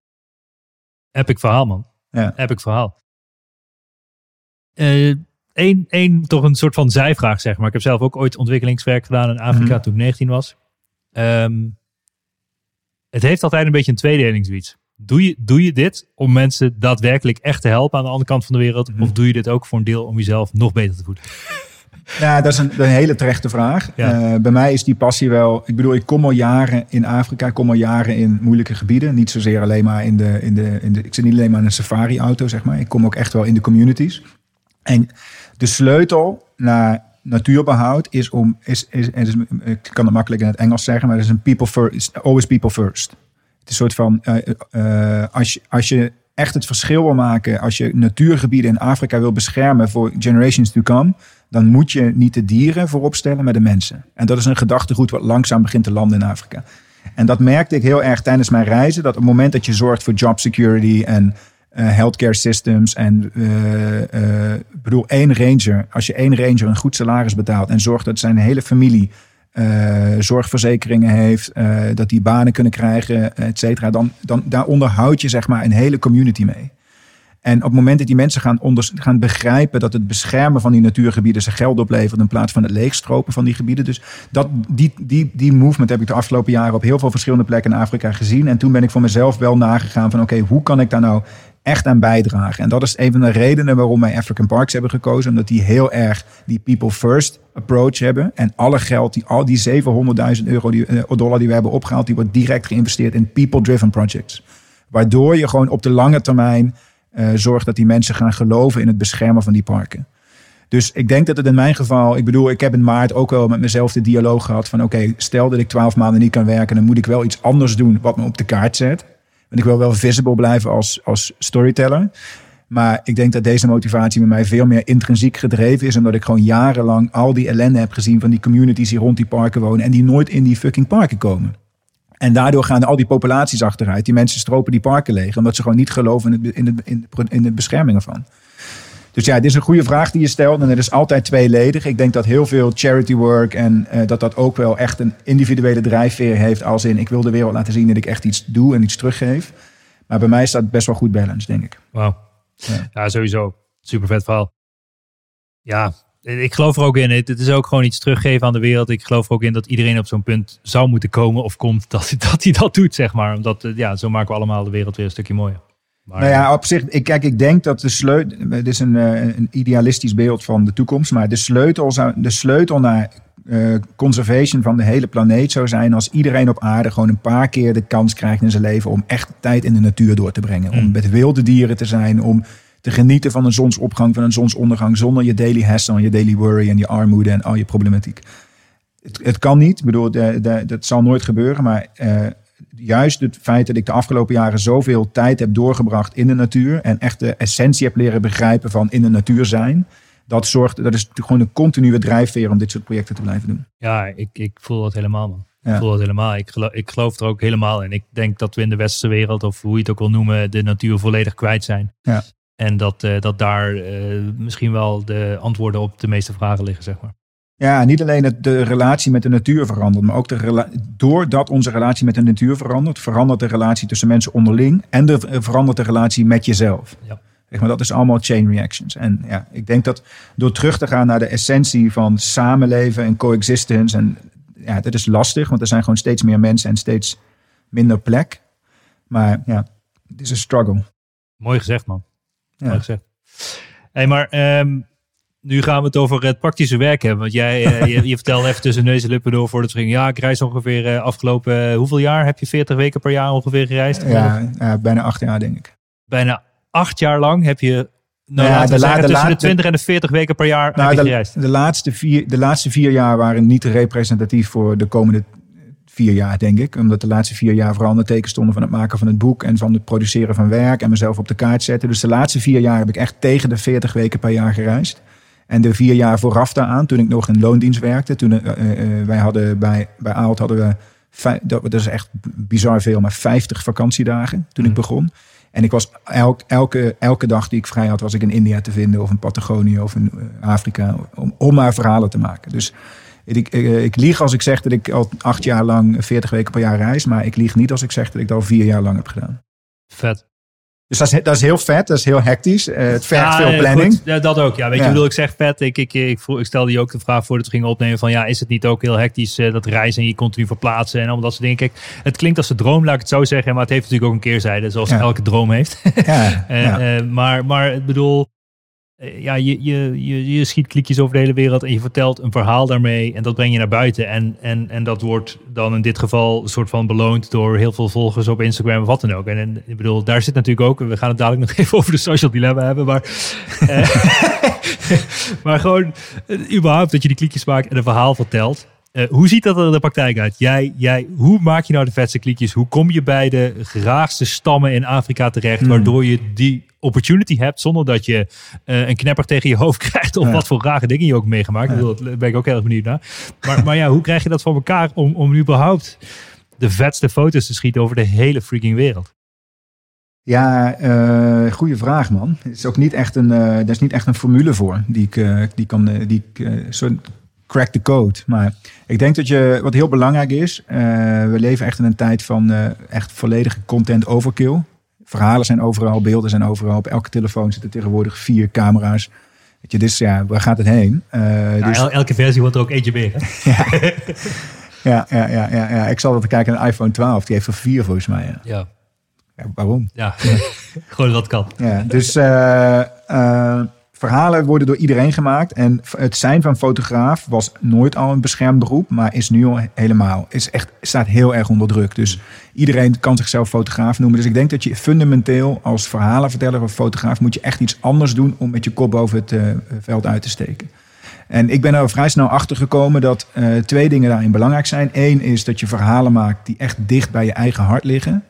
S1: Epic verhaal, man.
S2: Ja.
S1: Epic verhaal. Eén één toch een soort van zijvraag, zeg maar. Ik heb zelf ook ooit ontwikkelingswerk gedaan in Afrika
S2: Mhm.
S1: toen ik 19 was. Ehm, het heeft altijd een beetje een tweedeling zoiets. Doe je, doe je dit om mensen daadwerkelijk echt te helpen aan de andere kant van de wereld?
S2: Mhm.
S1: Of doe je dit ook voor een deel om jezelf nog beter te voeden?
S2: Ja, dat is een, een hele terechte vraag.
S1: Ja.
S2: Eh, bij mij is die passie wel... Ik bedoel, ik kom al jaren in Afrika. Ik kom al jaren in moeilijke gebieden. Niet zozeer alleen maar in de... In de, in de ik zit niet alleen maar in een safari-auto, zeg maar. Ik kom ook echt wel in de communities. En de sleutel naar natuurbehoud is om... Is, is, is, ik kan het makkelijk in het Engels zeggen, maar het is een people first. it's Always people first. Het is een soort van... eh, eh, als, je, als je echt het verschil wil maken... Als je natuurgebieden in Afrika wil beschermen voor generations to come dan moet je niet de dieren voorop stellen, maar de mensen. En dat is een gedachtegoed wat langzaam begint te landen in Afrika. En dat merkte ik heel erg tijdens mijn reizen. Dat op het moment dat je zorgt voor job security en eh, healthcare systems. En ik bedoel, één ranger. Als je één ranger een goed salaris betaalt en zorgt dat zijn hele familie zorgverzekeringen heeft, dat die banen kunnen krijgen, et cetera. Dan, dan daar onderhoud je zeg maar een hele community mee. En op het moment dat die mensen gaan, gaan begrijpen dat het beschermen van die natuurgebieden ze geld oplevert in plaats van het leegstropen van die gebieden. Dus dat, die, die, die movement heb ik de afgelopen jaren op heel veel verschillende plekken in Afrika gezien. En toen ben ik voor mezelf wel nagegaan van oké, hoe kan ik daar nou echt aan bijdragen? En dat is een van de redenen waarom wij African Parks hebben gekozen. Omdat die heel erg die people first approach hebben. En alle geld, die, al die 700.000 euro die, eh, dollar die we hebben opgehaald, die wordt direct geïnvesteerd in people-driven projects. Waardoor je gewoon op de lange termijn zorgt dat die mensen gaan geloven in het beschermen van die parken. Dus ik denk dat het in mijn geval, ik bedoel, ik heb in maart ook wel met mezelf de dialoog gehad van oké, stel dat ik twaalf maanden niet kan werken, dan moet ik wel iets anders doen wat me op de kaart zet. Want ik wil wel visible blijven als, als storyteller. Maar ik denk dat deze motivatie bij mij veel meer intrinsiek gedreven is. Omdat ik gewoon jarenlang al die ellende heb gezien van die communities die rond die parken wonen. En die nooit in die fucking parken komen. En daardoor gaan al die populaties achteruit. Die mensen stropen die parken leeg. Omdat ze gewoon niet geloven in, het, in, het, in, de, in de bescherming ervan. Dus ja, dit is een goede vraag die je stelt. En het is altijd tweeledig. Ik denk dat heel veel charity work en eh, dat dat ook wel echt een individuele drijfveer heeft. Als in, ik wil de wereld laten zien dat ik echt iets doe en iets teruggeef. Maar bij mij staat best wel goed balance, denk ik.
S1: Wauw.
S2: Ja.
S1: Ja. sowieso. Super vet verhaal. Ja, ik geloof er ook in. Het is ook gewoon iets teruggeven aan de wereld. Ik geloof er ook in dat iedereen op zo'n punt zou moeten komen of komt dat, dat hij dat doet, zeg maar. Omdat, eh, ja, zo maken we allemaal de wereld weer een stukje mooier. Maar,
S2: Nou ja, op zich, ik, kijk, ik denk dat de sleutel. Het is een, eh, een idealistisch beeld van de toekomst. Maar de sleutel, zou, de sleutel naar eh, conservation van de hele planeet zou zijn. als iedereen op aarde gewoon een paar keer de kans krijgt in zijn leven. om echt tijd in de natuur door te brengen. Om
S1: Mm.
S2: met wilde dieren te zijn. Om te genieten van een zonsopgang, van een zonsondergang. zonder je daily hassle, je daily worry en je armoede en al je problematiek. Het, het kan niet. Ik bedoel, de, de, dat zal nooit gebeuren. Maar eh, juist het feit dat ik de afgelopen jaren zoveel tijd heb doorgebracht in de natuur. en echt de essentie heb leren begrijpen van in de natuur zijn. Dat, zorgt, dat is gewoon een continue drijfveer om dit soort projecten te blijven doen.
S1: ja ik, ik voel dat helemaal, man.
S2: Ja.
S1: Ik voel dat helemaal. Ik geloof, ik geloof er ook helemaal in. Ik denk dat we in de westerse wereld, of hoe je het ook wil noemen, de natuur volledig kwijt zijn.
S2: Ja.
S1: En dat, eh, dat daar eh, misschien wel de antwoorden op de meeste vragen liggen, zeg maar.
S2: Ja, niet alleen het, de relatie met de natuur verandert, maar ook de doordat onze relatie met de natuur verandert, verandert de relatie tussen mensen onderling en de, verandert de relatie met jezelf.
S1: Ja.
S2: Zeg maar, dat is allemaal chain reactions. En ja, ik denk dat door terug te gaan naar de essentie van samenleven en coexistence, en ja, dat is lastig, want er zijn gewoon steeds meer mensen en steeds minder plek. Maar ja, het is een struggle.
S1: Mooi gezegd, man.
S2: Ja.
S1: Gezegd. Hey, maar ehm, nu gaan we het over het praktische werk hebben. Want jij, eh, je, je vertelde even tussen neus en lippen door voordat we gingen. Ja, ik reis ongeveer eh, afgelopen... eh, hoeveel jaar heb je 40 weken per jaar ongeveer gereisd?
S2: Ja, bijna acht jaar denk ik.
S1: Bijna acht jaar lang heb je... Nou,
S2: Ja, de la-
S1: zeggen,
S2: de
S1: tussen de
S2: laatste-
S1: 20 en de 40 weken per jaar
S2: Nou, de, de, laatste vier, de laatste vier jaar waren niet representatief voor de komende vier jaar, denk ik. Omdat de laatste vier jaar vooral aan de teken stonden van het maken van het boek en van het produceren van werk en mezelf op de kaart zetten. Dus de laatste vier jaar heb ik echt tegen de 40 weken per jaar gereisd. En de vier jaar vooraf daaraan, toen ik nog in loondienst werkte, toen eh, eh, eh, wij hadden bij, bij Aalt hadden we, dat, dat is echt bizar veel, maar 50 vakantiedagen toen ik
S1: Mhm.
S2: begon. En ik was elk, elke, elke dag die ik vrij had, was ik in India te vinden of in Patagonië of in Afrika om, om maar verhalen te maken. Dus ik, ik, ik lieg als ik zeg dat ik al acht jaar lang 40 weken per jaar reis, maar ik lieg niet als ik zeg dat ik dat al vier jaar lang heb gedaan.
S1: Vet.
S2: Dus dat is, dat is heel vet, dat is heel hectisch. Eh, het vergt
S1: Ja,
S2: veel
S1: eh,
S2: planning.
S1: goed, ja, dat ook, ja. Weet
S2: Ja.
S1: je, bedoel, ik zeg vet. Ik, ik, ik, stelde je ook de vraag voordat we gingen opnemen van ja, is het niet ook heel hectisch eh, dat reizen en je continu verplaatsen en allemaal dat soort dingen. Kijk, het klinkt als een droom, laat ik het zo zeggen, maar het heeft natuurlijk ook een keerzijde, zoals elke droom heeft. Eh, eh, maar, maar ik bedoel, eh, ja, je, je, je, je schiet klikjes over de hele wereld en je vertelt een verhaal daarmee en dat breng je naar buiten. En, en, en dat wordt dan in dit geval een soort van beloond door heel veel volgers op Instagram of wat dan ook. En, en ik bedoel, daar zit natuurlijk ook, we gaan het dadelijk nog even over de social dilemma hebben, maar, eh, maar gewoon eh, überhaupt dat je die klikjes maakt en een verhaal vertelt. Eh, hoe ziet dat er in de praktijk uit? Jij, jij, hoe maak je nou de vetste klikjes? Hoe kom je bij de graagste stammen in Afrika terecht,
S2: Hmm.
S1: waardoor je die opportunity hebt zonder dat je eh, een knapper tegen je hoofd krijgt of
S2: Ja.
S1: wat voor rare dingen je ook meegemaakt. Ik bedoel, Daar ben ik ook heel erg benieuwd naar. Maar, maar ja, hoe krijg je dat voor elkaar om, om überhaupt de vetste foto's te schieten over de hele freaking wereld?
S2: Ja, eh goede vraag, man. Er is ook niet echt een, er is niet echt een formule voor die ik, eh, die kan, die ik, soort crack the code. Maar ik denk dat je, wat heel belangrijk is, we leven echt in een tijd van echt volledige content overkill. Verhalen zijn overal, beelden zijn overal. Op elke telefoon zitten tegenwoordig vier camera's. Weet je, dus ja, waar gaat het heen?
S1: Ja,
S2: dus,
S1: el- elke versie wordt er ook eentje meer.
S2: Ja, ja, ja, ja, ja, ik zal dat kijken naar een iPhone 12. Die heeft er vier volgens mij. Ja.
S1: Ja,
S2: Ja, waarom?
S1: ja. gewoon dat kan.
S2: Ja, dus eh, verhalen worden door iedereen gemaakt. En het zijn van fotograaf was nooit al een beschermd beroep, maar is nu al helemaal. Is echt, staat heel erg onder druk. Dus iedereen kan zichzelf fotograaf noemen. Dus ik denk dat je fundamenteel als verhalenverteller of fotograaf moet je echt iets anders doen om met je kop boven het eh, veld uit te steken. En ik ben er vrij snel achter gekomen dat eh, twee dingen daarin belangrijk zijn. Eén is dat je verhalen maakt die echt dicht bij je eigen hart liggen.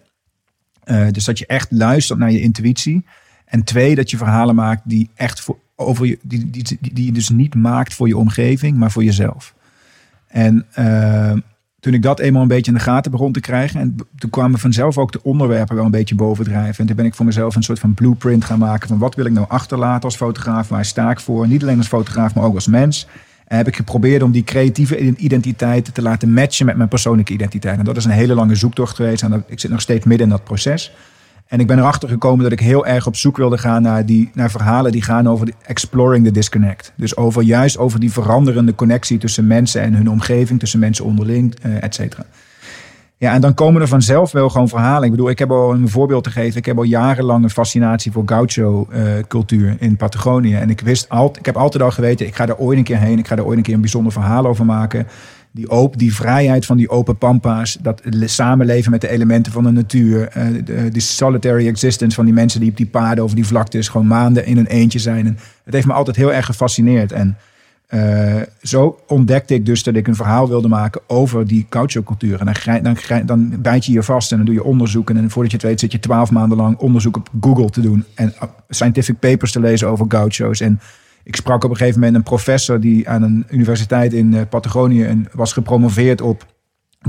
S2: Eh, dus dat je echt luistert naar je intuïtie. En twee, dat je verhalen maakt die echt voor, over je, die, die, die, die je dus niet maakt voor je omgeving, maar voor jezelf. En eh, toen ik dat eenmaal een beetje in de gaten begon te krijgen, en toen kwamen vanzelf ook de onderwerpen wel een beetje bovendrijven. En toen ben ik voor mezelf een soort van blueprint gaan maken van wat wil ik nou achterlaten als fotograaf, waar sta ik voor, niet alleen als fotograaf, maar ook als mens. En heb ik geprobeerd om die creatieve identiteit te laten matchen met mijn persoonlijke identiteit. En dat is een hele lange zoektocht geweest. En ik zit nog steeds midden in dat proces. En ik ben erachter gekomen dat ik heel erg op zoek wilde gaan naar, die, naar verhalen die gaan over de exploring the disconnect. Dus over, juist over die veranderende connectie tussen mensen en hun omgeving, tussen mensen onderling, eh, et cetera. Ja, en dan komen er vanzelf wel gewoon verhalen. Ik bedoel, ik heb al een voorbeeld te geven. Ik heb al jarenlang een fascinatie voor gaucho-cultuur in Patagonië. En ik wist altijd, ik heb altijd al geweten, ik ga daar ooit een keer heen. Ik ga daar ooit een keer een bijzonder verhaal over maken. Die, op, die vrijheid van die open pampa's, dat le- samenleven met de elementen van de natuur, eh, de, de solitary existence van die mensen die op die paden over die vlaktes gewoon maanden in een eentje zijn. En het heeft me altijd heel erg gefascineerd. En eh, zo ontdekte ik dus dat ik een verhaal wilde maken over die cultuur. En dan, dan, bijt je je vast en dan doe je onderzoek. En voordat je het weet zit je twaalf maanden lang onderzoek op Google te doen. En scientific papers te lezen over gaucho's. En ik sprak op een gegeven moment een professor die aan een universiteit in eh, Patagonië was gepromoveerd op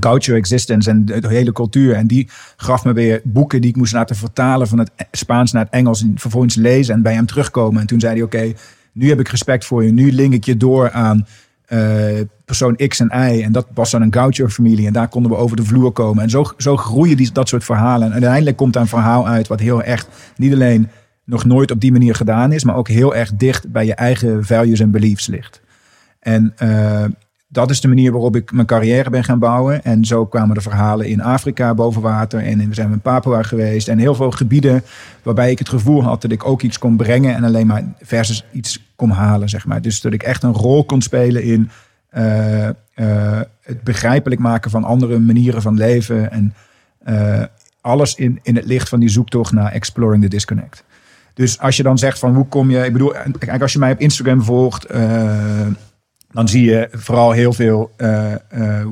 S2: Gaucho Existence en de, hele cultuur. En die gaf me weer boeken die ik moest laten vertalen van het Spaans naar het Engels. En vervolgens lezen en bij hem terugkomen. En toen zei hij, oké, nu heb ik respect voor je. Nu link ik je door aan eh, persoon X en Y. En dat was dan een Gaucho-familie. En daar konden we over de vloer komen. En zo, zo groeien die, dat soort verhalen. En uiteindelijk komt daar een verhaal uit wat heel echt niet alleen nog nooit op die manier gedaan is, maar ook heel erg dicht bij je eigen values en beliefs ligt. En uh, dat is de manier waarop ik mijn carrière ben gaan bouwen. En zo kwamen de verhalen in Afrika boven water. En we zijn in Papua geweest. En heel veel gebieden waarbij ik het gevoel had dat ik ook iets kon brengen. En alleen maar versus iets kon halen, zeg maar. Dus dat ik echt een rol kon spelen in uh, uh, het begrijpelijk maken van andere manieren van leven. En alles in, in het licht van die zoektocht naar exploring the disconnect. Dus als je dan zegt van hoe kom je... Ik bedoel, kijk, als je mij op Instagram volgt... dan zie je vooral heel veel uh, uh,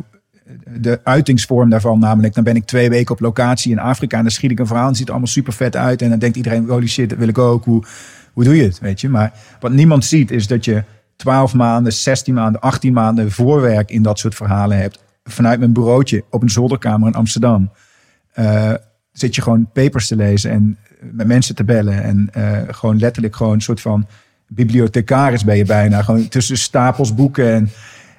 S2: de uitingsvorm daarvan. Namelijk, dan ben ik twee weken op locatie in Afrika en dan schiet ik een verhaal. En ziet er allemaal super vet uit. En dan denkt iedereen, holy shit, dat wil ik ook. Hoe, hoe doe je het, weet je? Maar wat niemand ziet is dat je 12 maanden, 16 maanden, 18 maanden voorwerk in dat soort verhalen hebt. Vanuit mijn bureautje op een zolderkamer in Amsterdam. Zit je gewoon papers te lezen en met mensen te bellen. En uh, gewoon letterlijk gewoon een soort van bibliothecaris ben je bijna. Gewoon tussen stapels boeken.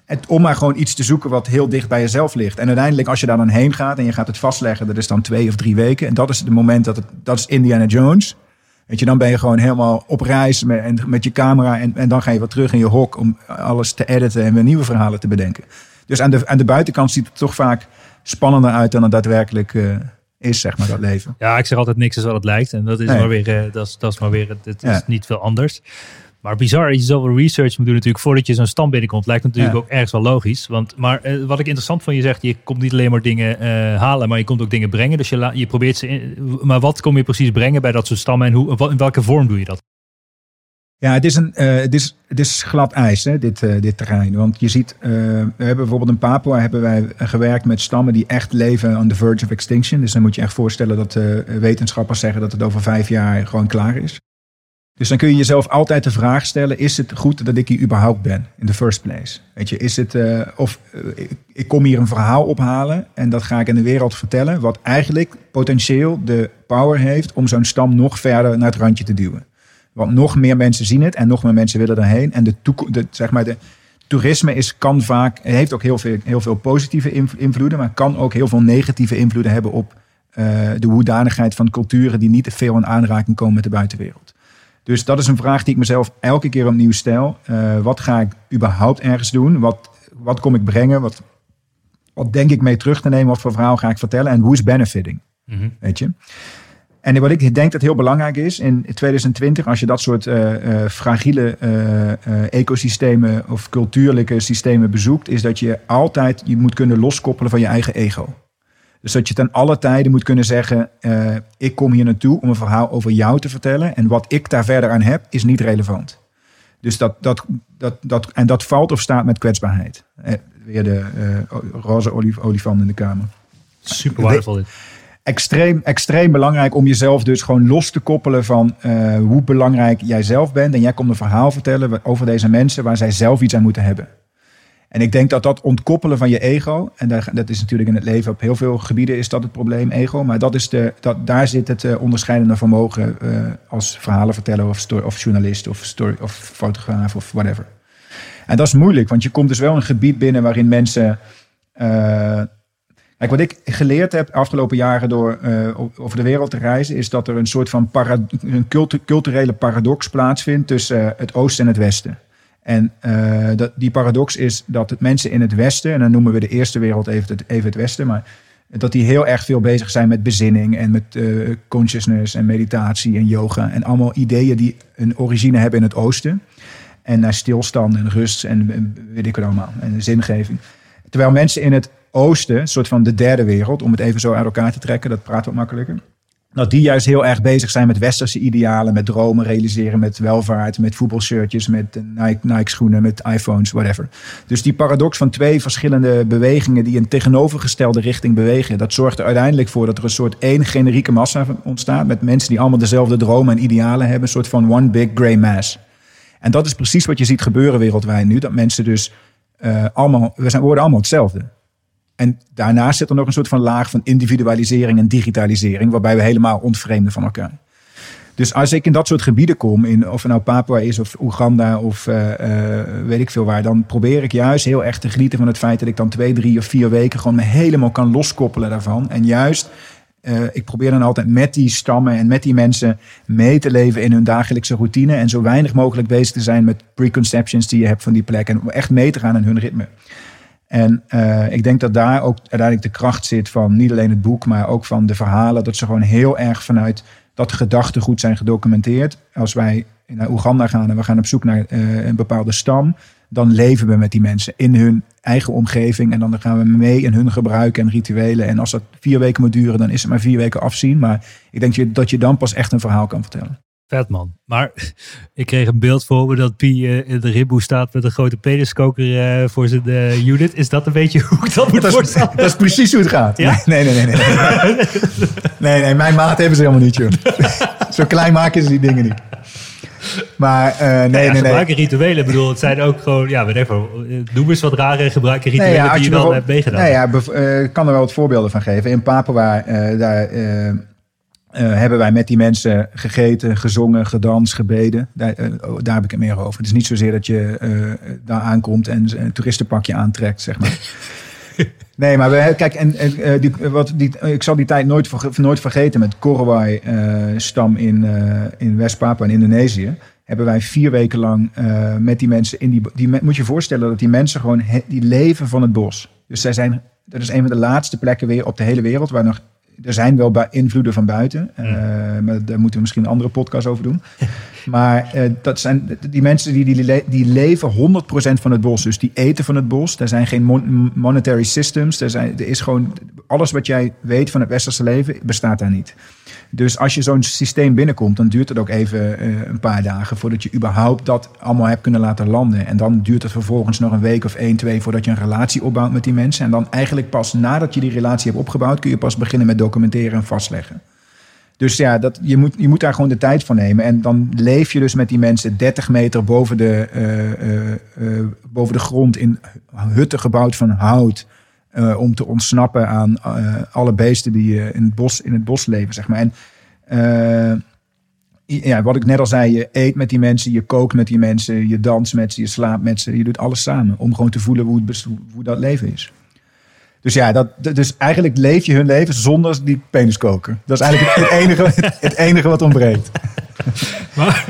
S2: En, om maar gewoon iets te zoeken wat heel dicht bij jezelf ligt. En uiteindelijk, als je daar dan heen gaat en je gaat het vastleggen, dat is dan twee of drie weken. En dat is het moment dat het, dat is Indiana Jones. Weet je, dan ben je gewoon helemaal op reis met, en, met je camera. En, en dan ga je wat terug in je hok om alles te editen en weer nieuwe verhalen te bedenken. Dus aan de, aan de buitenkant ziet het toch vaak spannender uit dan het daadwerkelijk eh, is, zeg maar, dat leven.
S1: Ja, ik zeg altijd niks is wat het lijkt. En dat is
S2: Nee.
S1: maar weer, eh, dat is, dat is maar weer, het, is niet veel anders. Maar bizar, dat je zoveel research moet doen natuurlijk voordat je zo'n stam binnenkomt. Lijkt natuurlijk
S2: Ja.
S1: ook ergens wel logisch. Want, maar eh, wat ik interessant van je zegt, je komt niet alleen maar dingen eh, halen, maar je komt ook dingen brengen. Dus je, la- je probeert ze in, maar wat kom je precies brengen bij dat soort stammen en hoe, in welke vorm doe je dat?
S2: Ja, het is, een, eh, het is, het is glad ijs, hè, dit, eh, dit terrein. Want je ziet, eh, we hebben bijvoorbeeld in Papua hebben wij gewerkt met stammen die echt leven on the verge of extinction. Dus dan moet je echt voorstellen dat wetenschappers zeggen dat het over vijf jaar gewoon klaar is. Dus dan kun je jezelf altijd de vraag stellen: is het goed dat ik hier überhaupt ben in the first place? Weet je, is het of ik kom hier een verhaal ophalen en dat ga ik in de wereld vertellen, wat eigenlijk potentieel de power heeft om zo'n stam nog verder naar het randje te duwen. Want nog meer mensen zien het en nog meer mensen willen erheen. En de, de, zeg maar de toerisme is, kan vaak, heeft ook heel veel, heel veel positieve inv- invloeden, maar kan ook heel veel negatieve invloeden hebben op eh, de hoedanigheid van culturen die niet te veel in aanraking komen met de buitenwereld. Dus dat is een vraag die ik mezelf elke keer opnieuw stel. Eh, wat ga ik überhaupt ergens doen? Wat, wat kom ik brengen? Wat, wat denk ik mee terug te nemen? Wat voor verhaal ga ik vertellen? En who's benefiting? Weet je? En wat ik denk dat heel belangrijk is in 2020, als je dat soort eh, eh, fragiele eh, ecosystemen of cultuurlijke systemen bezoekt, is dat je altijd je moet kunnen loskoppelen van je eigen ego. Dus dat je ten alle tijden moet kunnen zeggen: Ik kom hier naartoe om een verhaal over jou te vertellen. En wat ik daar verder aan heb, is niet relevant. Dus dat, dat, dat, dat, en dat valt of staat met kwetsbaarheid. Weer de roze olif, olifant in de kamer
S1: Super waardevol dit.
S2: Extreem, extreem belangrijk om jezelf dus gewoon los te koppelen van eh, hoe belangrijk jij zelf bent. En jij komt een verhaal vertellen over deze mensen waar zij zelf iets aan moeten hebben. En ik denk dat dat ontkoppelen van je ego, en dat is natuurlijk in het leven op heel veel gebieden is dat het probleem, ego. Maar dat is de, dat, daar zit het eh, onderscheidende vermogen eh, als verhalenverteller of, story, of journalist of, story, of fotograaf of whatever. En dat is moeilijk, want je komt dus wel een gebied binnen waarin mensen Kijk, wat ik geleerd heb de afgelopen jaren door eh, over de wereld te reizen, is dat er een soort van een cultu- culturele paradox plaatsvindt tussen eh, het oosten en het westen. En eh, dat, die paradox is dat het mensen in het westen, en dan noemen we de eerste wereld even het, even het westen, maar dat die heel erg veel bezig zijn met bezinning en met consciousness en meditatie en yoga en allemaal ideeën die een origine hebben in het oosten. En naar stilstand en rust en weet ik het allemaal, en zingeving. Terwijl mensen in het oosten, een soort van de derde wereld, om het even zo uit elkaar te trekken, dat praat wat makkelijker. Dat die juist heel erg bezig zijn met westerse idealen, met dromen realiseren, met welvaart, met voetbalshirtjes, met eh, Nike, Nike schoenen, met iPhones, whatever. Dus die paradox van twee verschillende bewegingen die in tegenovergestelde richting bewegen, dat zorgt er uiteindelijk voor dat er een soort één generieke massa ontstaat met mensen die allemaal dezelfde dromen en idealen hebben, een soort van one big grey mass. En dat is precies wat je ziet gebeuren wereldwijd nu, dat mensen dus eh, allemaal, we zijn, worden allemaal hetzelfde. En daarnaast zit er nog een soort van laag van individualisering en digitalisering, waarbij we helemaal ontvreemden van elkaar. Dus als ik in dat soort gebieden kom, in, of het nou Papua is of Oeganda of eh, eh, weet ik veel waar, dan probeer ik juist heel erg te genieten van het feit dat ik dan twee, drie of vier weken gewoon me helemaal kan loskoppelen daarvan. En juist, eh, ik probeer dan altijd met die stammen en met die mensen mee te leven in hun dagelijkse routine en zo weinig mogelijk bezig te zijn met preconceptions die je hebt van die plek en om echt mee te gaan in hun ritme. En eh, ik denk dat daar ook uiteindelijk de kracht zit van niet alleen het boek, maar ook van de verhalen. Dat ze gewoon heel erg vanuit dat gedachtegoed zijn gedocumenteerd. Als wij naar Oeganda gaan en we gaan op zoek naar eh, een bepaalde stam, dan leven we met die mensen in hun eigen omgeving. En dan gaan we mee in hun gebruiken en rituelen. En als dat vier weken moet duren, dan is het maar vier weken afzien. Maar ik denk dat je dan pas echt een verhaal kan vertellen.
S1: Vet man. Maar ik kreeg een beeld voor me dat Pi eh, in de ribboe staat met een grote peniskoker eh, voor zijn eh, unit. Is dat een beetje hoe ik dat moet
S2: Dat is, dat is precies hoe het gaat.
S1: Ja?
S2: Nee, nee, nee, nee. Nee, nee, nee, mijn maat hebben ze helemaal niet, joh. Zo klein maken ze die dingen niet. Maar eh, nee,
S1: Ja,
S2: nee, nee.
S1: gebruiken rituelen. Ik bedoel, het zijn ook gewoon, ja, whatever. Noem eens wat rare gebruiken rituelen
S2: Nee, ja, als
S1: die je wel hebt meegedaan.
S2: Nee, ja, eh, ik kan er wel wat voorbeelden van geven. In Papua, eh, daar, hebben wij met die mensen gegeten, gezongen, gedanst, gebeden. Daar, oh, daar heb ik het meer over. Het is niet zozeer dat je daar aankomt en een toeristenpakje aantrekt, zeg maar. Nee, maar we, kijk, en, eh, die, wat, die, ik zal die tijd nooit, nooit vergeten met Korowai-stam in, eh, in West-Papua in Indonesië. Hebben wij vier weken lang eh, met die mensen in die, die. Moet je voorstellen dat die mensen gewoon. die leven van het bos. Dus zij zijn. Dat is een van de laatste plekken weer op de hele wereld waar nog. Er zijn wel bij- invloeden van buiten. eh, maar daar moeten we misschien een andere podcast over doen. Maar eh, dat zijn die mensen die, die, le- die leven 100% van het bos. Dus die eten van het bos. Er zijn geen mon- monetary systems. Er, zijn, er is gewoon alles wat jij weet van het westerse leven bestaat daar niet. Dus als je zo'n systeem binnenkomt, dan duurt het ook even eh, een paar dagen voordat je überhaupt dat allemaal hebt kunnen laten landen. En dan duurt het vervolgens nog een week of één, twee voordat je een relatie opbouwt met die mensen. En dan eigenlijk pas nadat je die relatie hebt opgebouwd, kun je pas beginnen met documenteren en vastleggen. Dus ja, dat, je, moet, je moet daar gewoon de tijd voor nemen. En dan leef je dus met die mensen 30 meter boven de, eh, eh, boven de grond in hutten gebouwd van hout. Eh, om te ontsnappen aan eh, alle beesten die eh, in, het bos, in het bos leven, zeg maar. En ja, wat ik net al zei, je eet met die mensen, je kookt met die mensen, je danst met ze, je slaapt met ze. Je doet alles samen om gewoon te voelen hoe, het, hoe dat leven is. Dus ja, dat, dus eigenlijk leef je hun leven zonder die peniskoker. Dat is eigenlijk het enige, het enige wat ontbreekt.
S1: Maar,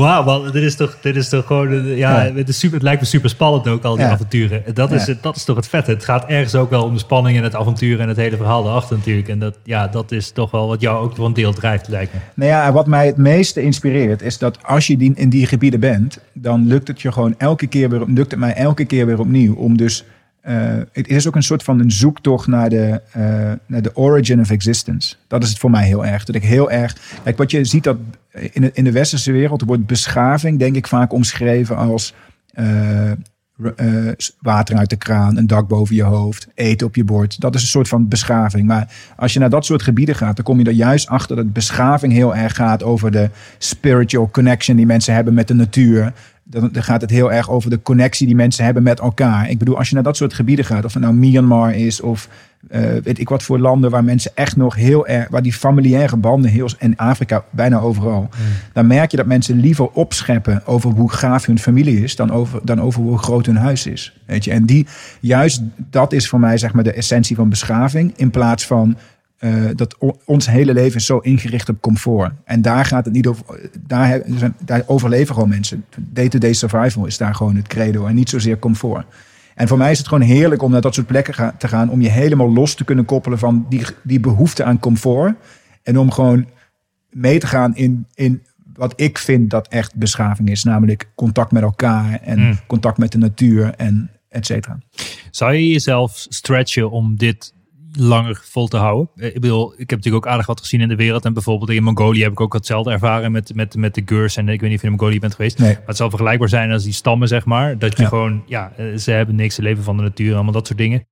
S1: wauw, man, dit is toch, dit is toch gewoon, ja,
S2: Ja.
S1: Het, is super, het lijkt me super spannend ook, al die
S2: Ja.
S1: avonturen. Dat is, het, dat is toch het vette. Het gaat ergens ook wel om de spanning en het avontuur en het hele verhaal erachter natuurlijk. En dat, ja, dat is toch wel wat jou ook voor een deel drijft, lijkt me.
S2: Nou ja, wat mij het meeste inspireert is dat als je die, in die gebieden bent, dan lukt het je gewoon elke keer weer, lukt het mij elke keer weer opnieuw om dus. eh, het is ook een soort van een zoektocht naar de, eh, naar de origin of existence. Dat is het voor mij heel erg. Dat ik heel erg. Kijk, wat je ziet dat in de, in de westerse wereld wordt beschaving, denk ik, vaak omschreven als. eh, eh, water uit de kraan, een dak boven je hoofd, eten op je bord. Dat is een soort van beschaving. Maar als je naar dat soort gebieden gaat, dan kom je er juist achter dat beschaving heel erg gaat over de spiritual connection die mensen hebben met de natuur. Dan gaat het heel erg over de connectie die mensen hebben met elkaar. Ik bedoel, als je naar dat soort gebieden gaat, of het nou Myanmar is of eh, weet ik wat voor landen waar mensen echt nog heel erg, waar die familiaire banden heel, en Afrika bijna overal, dan merk je dat mensen liever opscheppen over hoe gaaf hun familie is dan over, dan over hoe groot hun huis is. Weet je? En die, juist dat is voor mij zeg maar de essentie van beschaving, in plaats van eh, dat ons hele leven is zo ingericht op comfort. En daar gaat het niet over. Daar, er zijn- daar overleven gewoon mensen. Day-to-day survival is daar gewoon het credo en niet zozeer comfort. En voor mij is het gewoon heerlijk om naar dat soort plekken ga- te gaan. Om je helemaal los te kunnen koppelen van die, die behoefte aan comfort. En om gewoon mee te gaan in, in wat ik vind dat echt beschaving is. Namelijk contact met elkaar en
S1: Mm.
S2: contact met de natuur en et cetera.
S1: Zou je jezelf stretchen om dit langer vol te houden? Eh, Ik bedoel, ik heb natuurlijk ook aardig wat gezien in de wereld. En bijvoorbeeld in Mongolië heb ik ook hetzelfde ervaren met, met, met de Gurs. En ik weet niet of je in Mongolië bent geweest.
S2: Nee.
S1: Maar het zal vergelijkbaar zijn als die stammen, zeg maar. Dat je
S2: Ja.
S1: gewoon, ja, eh, ze hebben niks, ze leven van de natuur, allemaal dat soort dingen.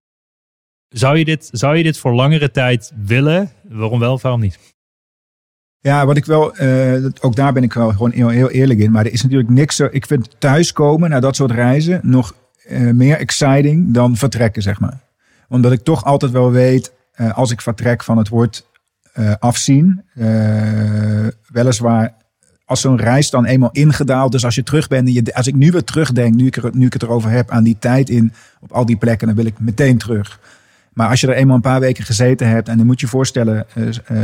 S1: Zou je dit, zou je dit voor langere tijd willen? Waarom wel, waarom niet?
S2: Ja, wat ik wel, eh, ook daar ben ik wel gewoon heel, heel eerlijk in. Maar er is natuurlijk niks zo. Ik vind thuiskomen naar dat soort reizen nog meer exciting dan vertrekken, zeg maar. Omdat ik toch altijd wel weet, eh, als ik vertrek van het woord eh, afzien. eh, weliswaar als zo'n reis dan eenmaal ingedaald. Dus als je terug bent, en je, als ik nu weer terugdenk, nu ik, er, nu ik het erover heb, aan die tijd in op al die plekken, dan wil ik meteen terug. Maar als je er eenmaal een paar weken gezeten hebt, en dan moet je voorstellen,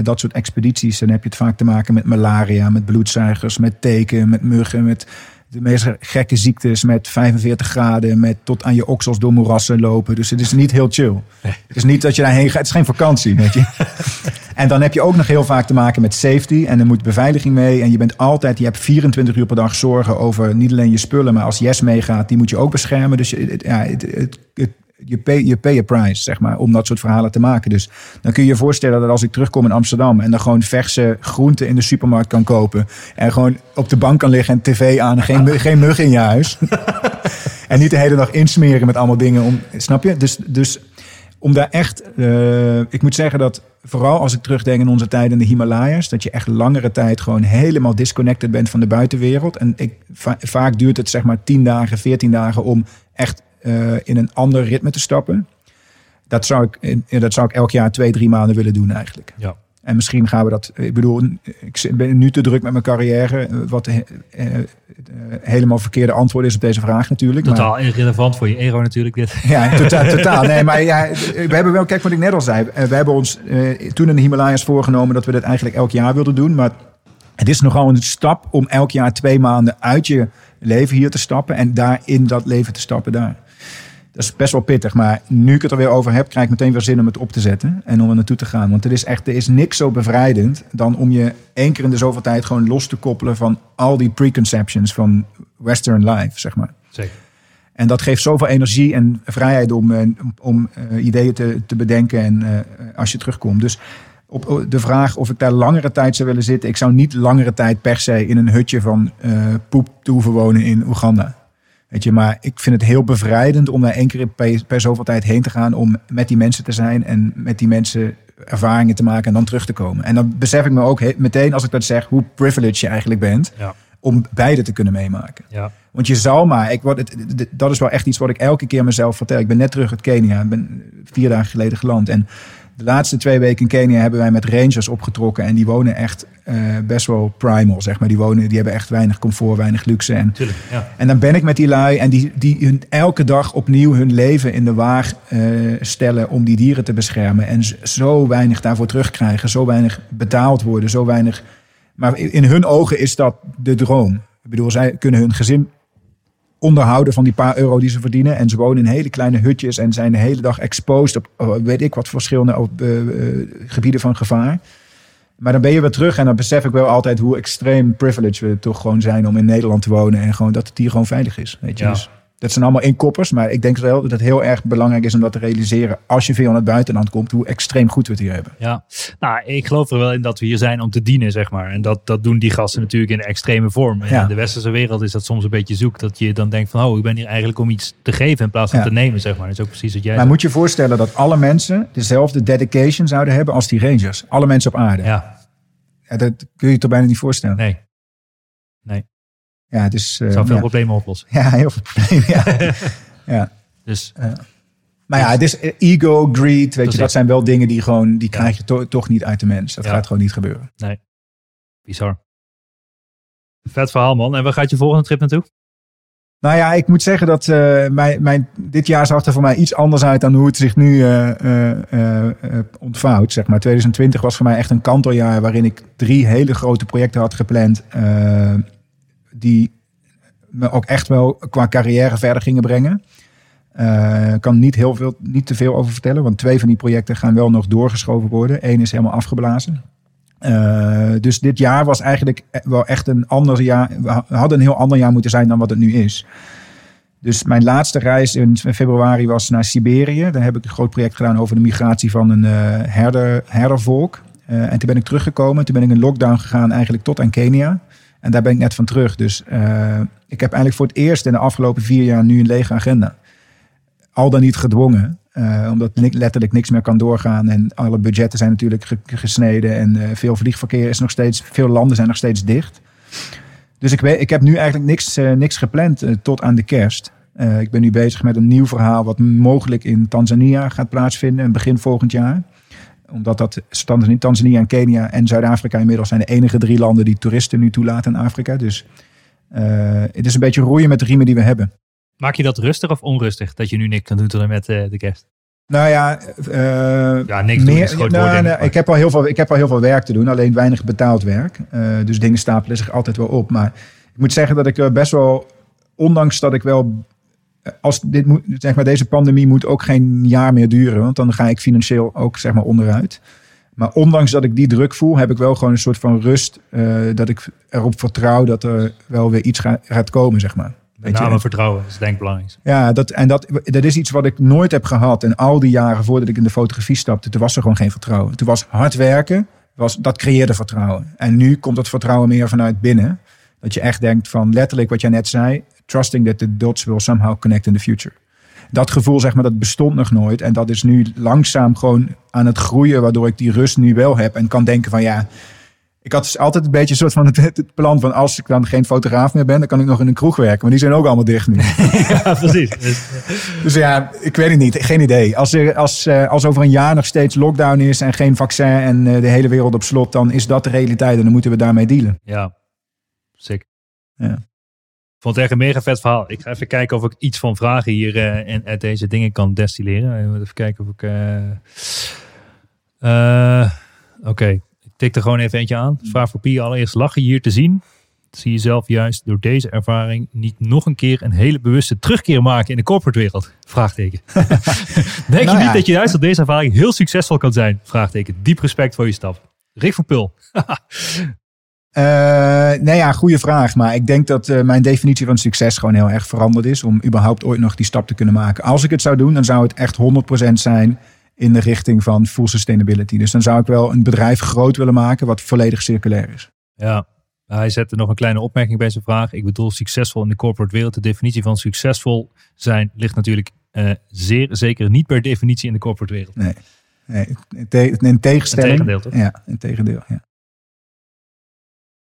S2: dat soort expedities, dan heb je het vaak te maken met malaria, met bloedzuigers, met teken, met muggen, met de meest gekke ziektes, met 45 graden, met tot aan je oksels door moerassen lopen. Dus het is niet heel chill. Het is niet dat je daarheen gaat, het is geen vakantie, weet je. En dan heb je ook nog heel vaak te maken met safety. En er moet beveiliging mee. En je bent altijd, je hebt 24 uur per dag zorgen over niet alleen je spullen, maar als Yes meegaat, die moet je ook beschermen. Dus je, het- ja, het, het, het- je, pay, je pay price, zeg maar, om dat soort verhalen te maken. Dus dan kun je je voorstellen dat als ik terugkom in Amsterdam en dan gewoon verse groenten in de supermarkt kan kopen. En gewoon op de bank kan liggen en tv aan en geen, geen mug in je huis. en niet de hele dag insmeren met allemaal dingen. Om, snap je? Dus, dus om daar echt, eh, ik moet zeggen dat vooral als ik terugdenk in onze tijd in de Himalaya's, dat je echt langere tijd gewoon helemaal disconnected bent van de buitenwereld. En ik, va- vaak duurt het zeg maar 10 dagen, 14 dagen om echt eh, in een ander ritme te stappen. Dat zou, ik, dat zou ik elk jaar twee, drie maanden willen doen eigenlijk.
S1: Ja.
S2: En misschien gaan we dat, ik bedoel, ik ben nu te druk met mijn carrière. eh, Wat eh, helemaal verkeerde antwoord is op deze vraag natuurlijk. maar-
S1: Totaal irrelevant voor je ego natuurlijk dit.
S2: ja, totaal. totaal. Nee, maar ja, we hebben wel, kijk wat ik net al zei. We hebben ons eh, toen in de Himalaya's voorgenomen dat we dat eigenlijk elk jaar wilden doen. Maar het is nogal een stap om elk jaar twee maanden uit je leven hier te stappen. En daar in dat leven te stappen daar. Dat is best wel pittig. Maar nu ik het er weer over heb, krijg ik meteen weer zin om het op te zetten. En om er naartoe te gaan. Want er is echt er is niks zo bevrijdend dan om je één keer in de zoveel tijd gewoon los te koppelen van al die preconceptions van Western life, zeg maar.
S1: Zeker.
S2: En dat geeft zoveel energie en vrijheid om, eh, om eh, ideeën te, te bedenken en eh, als je terugkomt. Dus op de vraag of ik daar langere tijd zou willen zitten. Ik zou niet langere tijd per se in een hutje van eh, poep te hoeven wonen in Oeganda. Weet je, maar ik vind het heel bevrijdend om daar één keer per, per zoveel tijd heen te gaan. Om met die mensen te zijn en met die mensen ervaringen te maken en dan terug te komen. En dan besef ik me ook meteen als ik dat zeg hoe privileged je eigenlijk bent.
S1: Ja.
S2: Om beide te kunnen meemaken.
S1: Ja.
S2: Want je zou maar, ik het, d- dat is wel echt iets wat ik elke keer mezelf vertel. Ik ben net terug uit Kenia, ik ben vier dagen geleden geland. En de laatste twee weken in Kenia hebben wij met rangers opgetrokken. En die wonen echt eh, best wel primal, zeg maar. Die, wonen, die hebben echt weinig comfort, weinig luxe. En,
S1: Tuurlijk. Ja.
S2: en dan ben ik met die lui en die, die hun elke dag opnieuw hun leven in de waag eh, stellen om die dieren te beschermen. En zo weinig daarvoor terugkrijgen, zo weinig betaald worden, zo weinig. Maar in hun ogen is dat de droom. Ik bedoel, zij kunnen hun gezin onderhouden van die paar euro die ze verdienen. En ze wonen in hele kleine hutjes en zijn de hele dag exposed op oh, weet ik wat verschillende op, eh, eh, gebieden van gevaar. Maar dan ben je weer terug en dan besef ik wel altijd hoe extreem privileged we toch gewoon zijn om in Nederland te wonen. En gewoon dat het hier gewoon veilig is. Weet je?
S1: Ja.
S2: Dus dat zijn allemaal inkoppers. Maar ik denk wel dat het heel erg belangrijk is om dat te realiseren. Als je veel aan het buitenland komt, hoe extreem goed we het hier hebben.
S1: Ja, nou, ik geloof er wel in dat we hier zijn om te dienen, zeg maar. En dat, dat doen die gasten natuurlijk in extreme vorm. En
S2: Ja.
S1: in de westerse wereld is dat soms een beetje zoek. Dat je dan denkt van, oh, ik ben hier eigenlijk om iets te geven in plaats van
S2: Ja.
S1: te nemen, zeg maar. Dat is ook precies wat jij
S2: Maar
S1: zegt.
S2: moet je je voorstellen dat alle mensen dezelfde dedication zouden hebben als die rangers. Alle mensen op aarde. Ja.
S1: Ja,
S2: dat kun je je toch bijna niet voorstellen.
S1: nee.
S2: Ja, dus,
S1: Het zou veel
S2: ja.
S1: problemen oplossen.
S2: ja, heel veel problemen. Ja. ja.
S1: Dus
S2: Maar ja, het is eh, ego, greed, weet
S1: is
S2: je, dat zijn wel dingen die gewoon, die krijg je to- toch niet uit de mens. Dat gaat gewoon niet gebeuren.
S1: bizar. Vet verhaal, man. En waar gaat je volgende trip naartoe?
S2: Nou ja, ik moet zeggen dat eh, mijn, mijn, dit jaar zag er voor mij iets anders uit dan hoe het zich nu ontvouwt. Zeg maar. 2020 was voor mij echt een kanteljaar waarin ik drie hele grote projecten had gepland. Eh, die me ook echt wel qua carrière verder gingen brengen. Eh, Ik kan niet, heel veel, niet te veel over vertellen, want twee van die projecten gaan wel nog doorgeschoven worden. Eén is helemaal afgeblazen. Eh, dus dit jaar was eigenlijk wel echt een ander jaar. We ha- hadden een heel ander jaar moeten zijn dan wat het nu is. Dus mijn laatste reis in februari was naar Siberië. Daar heb ik een groot project gedaan over de migratie van een eh, herder, herdervolk. Eh, en toen ben ik teruggekomen. Toen ben ik in lockdown gegaan eigenlijk tot aan Kenia. En daar ben ik net van terug. Dus eh, ik heb eigenlijk voor het eerst in de afgelopen vier jaar nu een lege agenda. Al dan niet gedwongen. eh, omdat letterlijk niks meer kan doorgaan. En alle budgetten zijn natuurlijk ge- gesneden. En eh, veel vliegverkeer is nog steeds... Veel landen zijn nog steeds dicht. Dus ik, weet, ik heb nu eigenlijk niks, niks gepland tot aan de kerst. Ik ben nu bezig met een nieuw verhaal... wat mogelijk in Tanzania gaat plaatsvinden. in Begin volgend jaar omdat dat Tanzania, Tanzania en Kenia en Zuid-Afrika inmiddels zijn de enige drie landen die toeristen nu toelaten in Afrika. Dus eh, het is een beetje roeien met de riemen die we hebben.
S1: Maak je dat rustig of onrustig? Dat je nu niks kan doen tot en met eh, de kerst?
S2: Nou ja, eh,
S1: Ja, niks doen is groot
S2: nou,
S1: woord,
S2: nou,
S1: ik,
S2: heb al heel veel, ik heb al heel veel werk te doen, alleen weinig betaald werk. Dus dingen stapelen zich altijd wel op. Maar ik moet zeggen dat ik best wel, ondanks dat ik wel, als dit moet, zeg maar, deze pandemie moet ook geen jaar meer duren, want dan ga ik financieel ook zeg maar onderuit. Maar ondanks dat ik die druk voel, heb ik wel gewoon een soort van rust. eh, dat ik erop vertrouw dat er wel weer iets ga- gaat komen, zeg maar.
S1: Met name vertrouwen, is denk ik belangrijk.
S2: Ja, dat, en dat, dat is iets wat ik nooit heb gehad. En al die jaren voordat ik in de fotografie stapte, toen was er gewoon geen vertrouwen. Toen was hard werken, was, dat creëerde vertrouwen. En nu komt dat vertrouwen meer vanuit binnen. Dat je echt denkt van letterlijk wat jij net zei. Trusting that the dots will somehow connect in the future. Dat gevoel, zeg maar, dat bestond nog nooit. En dat is nu langzaam gewoon aan het groeien, waardoor ik die rust nu wel heb. En kan denken van ja, Ik had dus altijd een beetje een soort van het, het plan van als ik dan geen fotograaf meer ben, dan kan ik nog in een kroeg werken. Maar die zijn ook allemaal dicht nu.
S1: ja, precies. Dus,
S2: Dus ja, ik weet het niet. Geen idee. Als, er, als, eh, als over een jaar nog steeds lockdown is en geen vaccin en eh, de hele wereld op slot, dan is dat de realiteit en dan moeten we daarmee dealen.
S1: ja, sick.
S2: Ja.
S1: Vond het echt een mega vet verhaal. Ik ga even kijken of ik iets van vragen hier eh, en uit deze dingen kan destilleren. Moet Even kijken of ik... eh, eh, Oké, ik tik er gewoon even eentje aan. Vraag voor Pia allereerst. Lach je hier te zien? Zie je zelf juist door deze ervaring niet nog een keer een hele bewuste terugkeer maken in de corporate wereld? Vraagteken. Denk je
S2: Nou
S1: niet
S2: ja.
S1: dat je juist op deze ervaring heel succesvol kan zijn? Vraagteken. Diep respect voor je stap. Rick van Pul.
S2: Eh, nee ja, goede vraag. Maar ik denk dat eh, mijn definitie van succes gewoon heel erg veranderd is. Om überhaupt ooit nog die stap te kunnen maken. Als ik het zou doen, dan zou het echt 100% zijn in de richting van full sustainability. Dus dan zou ik wel een bedrijf groot willen maken wat volledig circulair is.
S1: Ja, hij zette nog een kleine opmerking bij zijn vraag. Ik bedoel succesvol in de corporate wereld. De definitie van succesvol zijn ligt natuurlijk eh, zeer zeker niet per definitie in de corporate wereld.
S2: Nee, nee in te- in tegenstelling.
S1: Een tegendeel, toch?
S2: Ja, in tegendeel. Ja.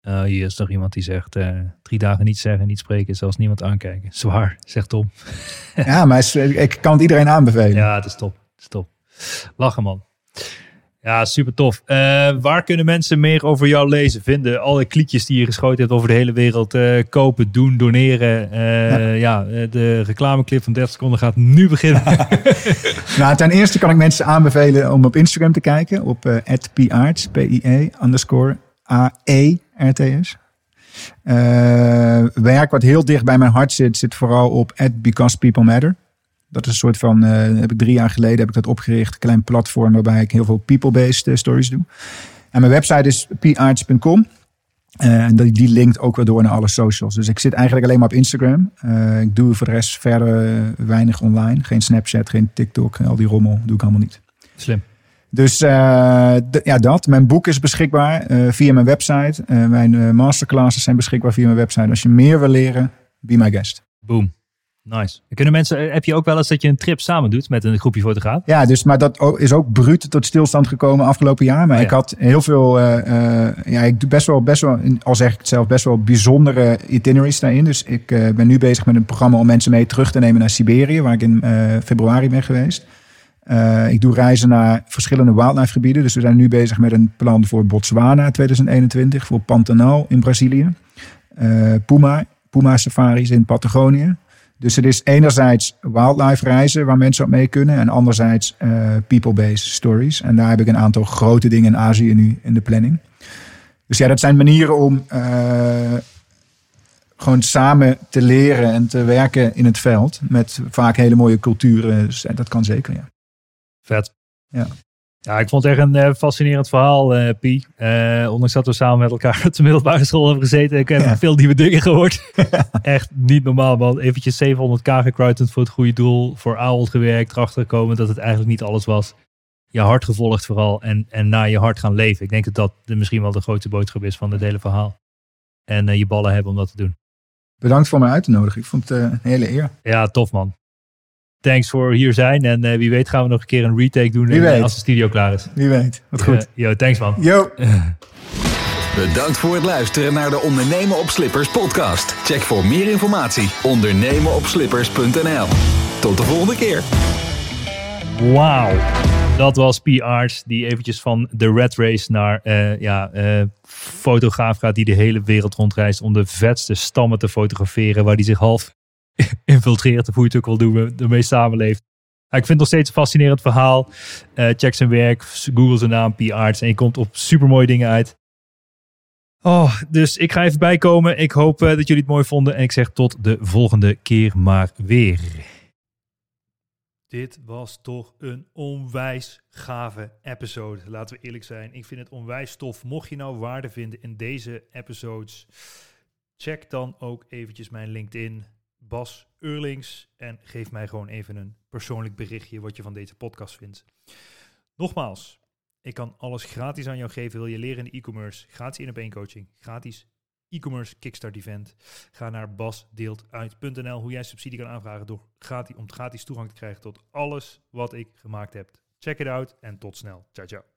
S1: Eh, hier is nog iemand die zegt eh, drie dagen niet zeggen, niet spreken, zelfs niemand aankijken. Zwaar, zegt Tom.
S2: ja, maar ik kan het iedereen aanbevelen.
S1: Ja, het is top. Het is top. Lachen man. Ja, super tof. Eh, waar kunnen mensen meer over jou lezen, vinden? Alle kliekjes die je geschoten hebt over de hele wereld. kopen, doen, doneren. Ja, eh, de reclameclip van 30 seconden gaat nu beginnen.
S2: Nou, ten eerste kan ik mensen aanbevelen om op Instagram te kijken. Op eh @piaarts, P-I-E, underscore A-E-R-T-S. Eh, werk wat heel dicht bij mijn hart zit, zit vooral op Because People Matter. Dat is een soort van, eh, heb ik drie jaar geleden heb ik dat opgericht. Een klein platform waarbij ik heel veel people-based eh, stories doe. En mijn website is piarts.com. Eh, en die, die linkt ook weer door naar alle socials. Dus ik zit eigenlijk alleen maar op Instagram. Ik doe voor de rest verder weinig online. Geen Snapchat, geen TikTok, al die rommel doe ik allemaal niet.
S1: Slim.
S2: Dus eh, ja, dat. Mijn boek is beschikbaar eh, via mijn website. Eh, mijn masterclasses zijn beschikbaar via mijn website. Als je meer wil leren, be my guest.
S1: Boom. Nice. Kunnen mensen, heb je ook wel eens dat je een trip samen doet met een groepje fotograaf?
S2: Ja, dus, maar dat is ook bruut tot stilstand gekomen afgelopen jaar. Maar
S1: Oh ja.
S2: ik had heel veel, ja, ik doe best wel, best wel, al zeg ik het zelf, best wel bijzondere itineraries daarin. Dus ik ben nu bezig met een programma om mensen mee terug te nemen naar Siberië, waar ik in februari ben geweest. Eh, ik doe reizen naar verschillende wildlife gebieden. Dus we zijn nu bezig met een plan voor Botswana 2021, voor Pantanal in Brazilië. Eh, Puma, Puma safaris in Patagonië. Dus het is enerzijds wildlife reizen waar mensen op mee kunnen. En anderzijds eh, people-based stories. En daar heb ik een aantal grote dingen in Azië nu in de planning. Dus ja, dat zijn manieren om gewoon samen te leren en te werken in het veld. Met vaak hele mooie culturen. Dus dat kan zeker, ja.
S1: Vet.
S2: Ja.
S1: Ja, ik vond het echt een eh, fascinerend verhaal, eh Pie. Eh, ondanks dat we samen met elkaar op de middelbare school hebben gezeten. Ik heb
S2: Ja.
S1: veel nieuwe dingen gehoord. echt niet normaal, man. Eventjes 700k gecrowdfund voor het goede doel. Voor Ahold gewerkt, erachter gekomen dat het eigenlijk niet alles was. Je hart gevolgd vooral en, en naar je hart gaan leven. Ik denk dat dat de, misschien wel de grootste boodschap is van het hele verhaal. En je ballen hebben om dat te doen.
S2: Bedankt voor me uit te nodigen. Ik vond het een hele eer.
S1: Ja, tof man. Thanks voor hier zijn. En eh, wie weet gaan we nog een keer een retake doen
S2: Wie
S1: eh,
S2: weet.
S1: als de studio klaar is.
S2: Wie weet. Wat goed.
S1: Eh, yo, thanks man.
S2: Yo.
S3: Bedankt voor het luisteren naar de Ondernemen op Slippers podcast. Check voor meer informatie ondernemenopslippers.nl. Tot de volgende keer.
S1: Wauw. Dat was P. Arts die eventjes van de Red Race naar eh, ja, eh, fotograaf gaat die de hele wereld rondreist om de vetste stammen te fotograferen waar die zich half infiltreert of hoe je het ook wil doen, ermee samenleeft. Ik vind het nog steeds een fascinerend verhaal. Eh, check zijn werk, google zijn naam, P. Arts en je komt op supermooie dingen uit. Oh, dus ik ga even bijkomen. Ik hoop eh, dat jullie het mooi vonden en ik zeg tot de volgende keer maar weer. Dit was toch een onwijs gave episode. Laten we eerlijk zijn. Ik vind het onwijs tof. Mocht je nou waarde vinden in deze episodes, check dan ook eventjes mijn LinkedIn, Bas Eurlings. En geef mij gewoon even een persoonlijk berichtje wat je van deze podcast vindt. Nogmaals, ik kan alles gratis aan jou geven. Wil je leren in de e-commerce? Gratis in op één coaching. Gratis e-commerce kickstart event. Ga naar basdeeltuit.nl hoe jij subsidie kan aanvragen door gratis, om gratis toegang te krijgen tot alles wat ik gemaakt heb. Check it out en tot snel. Ciao, ciao.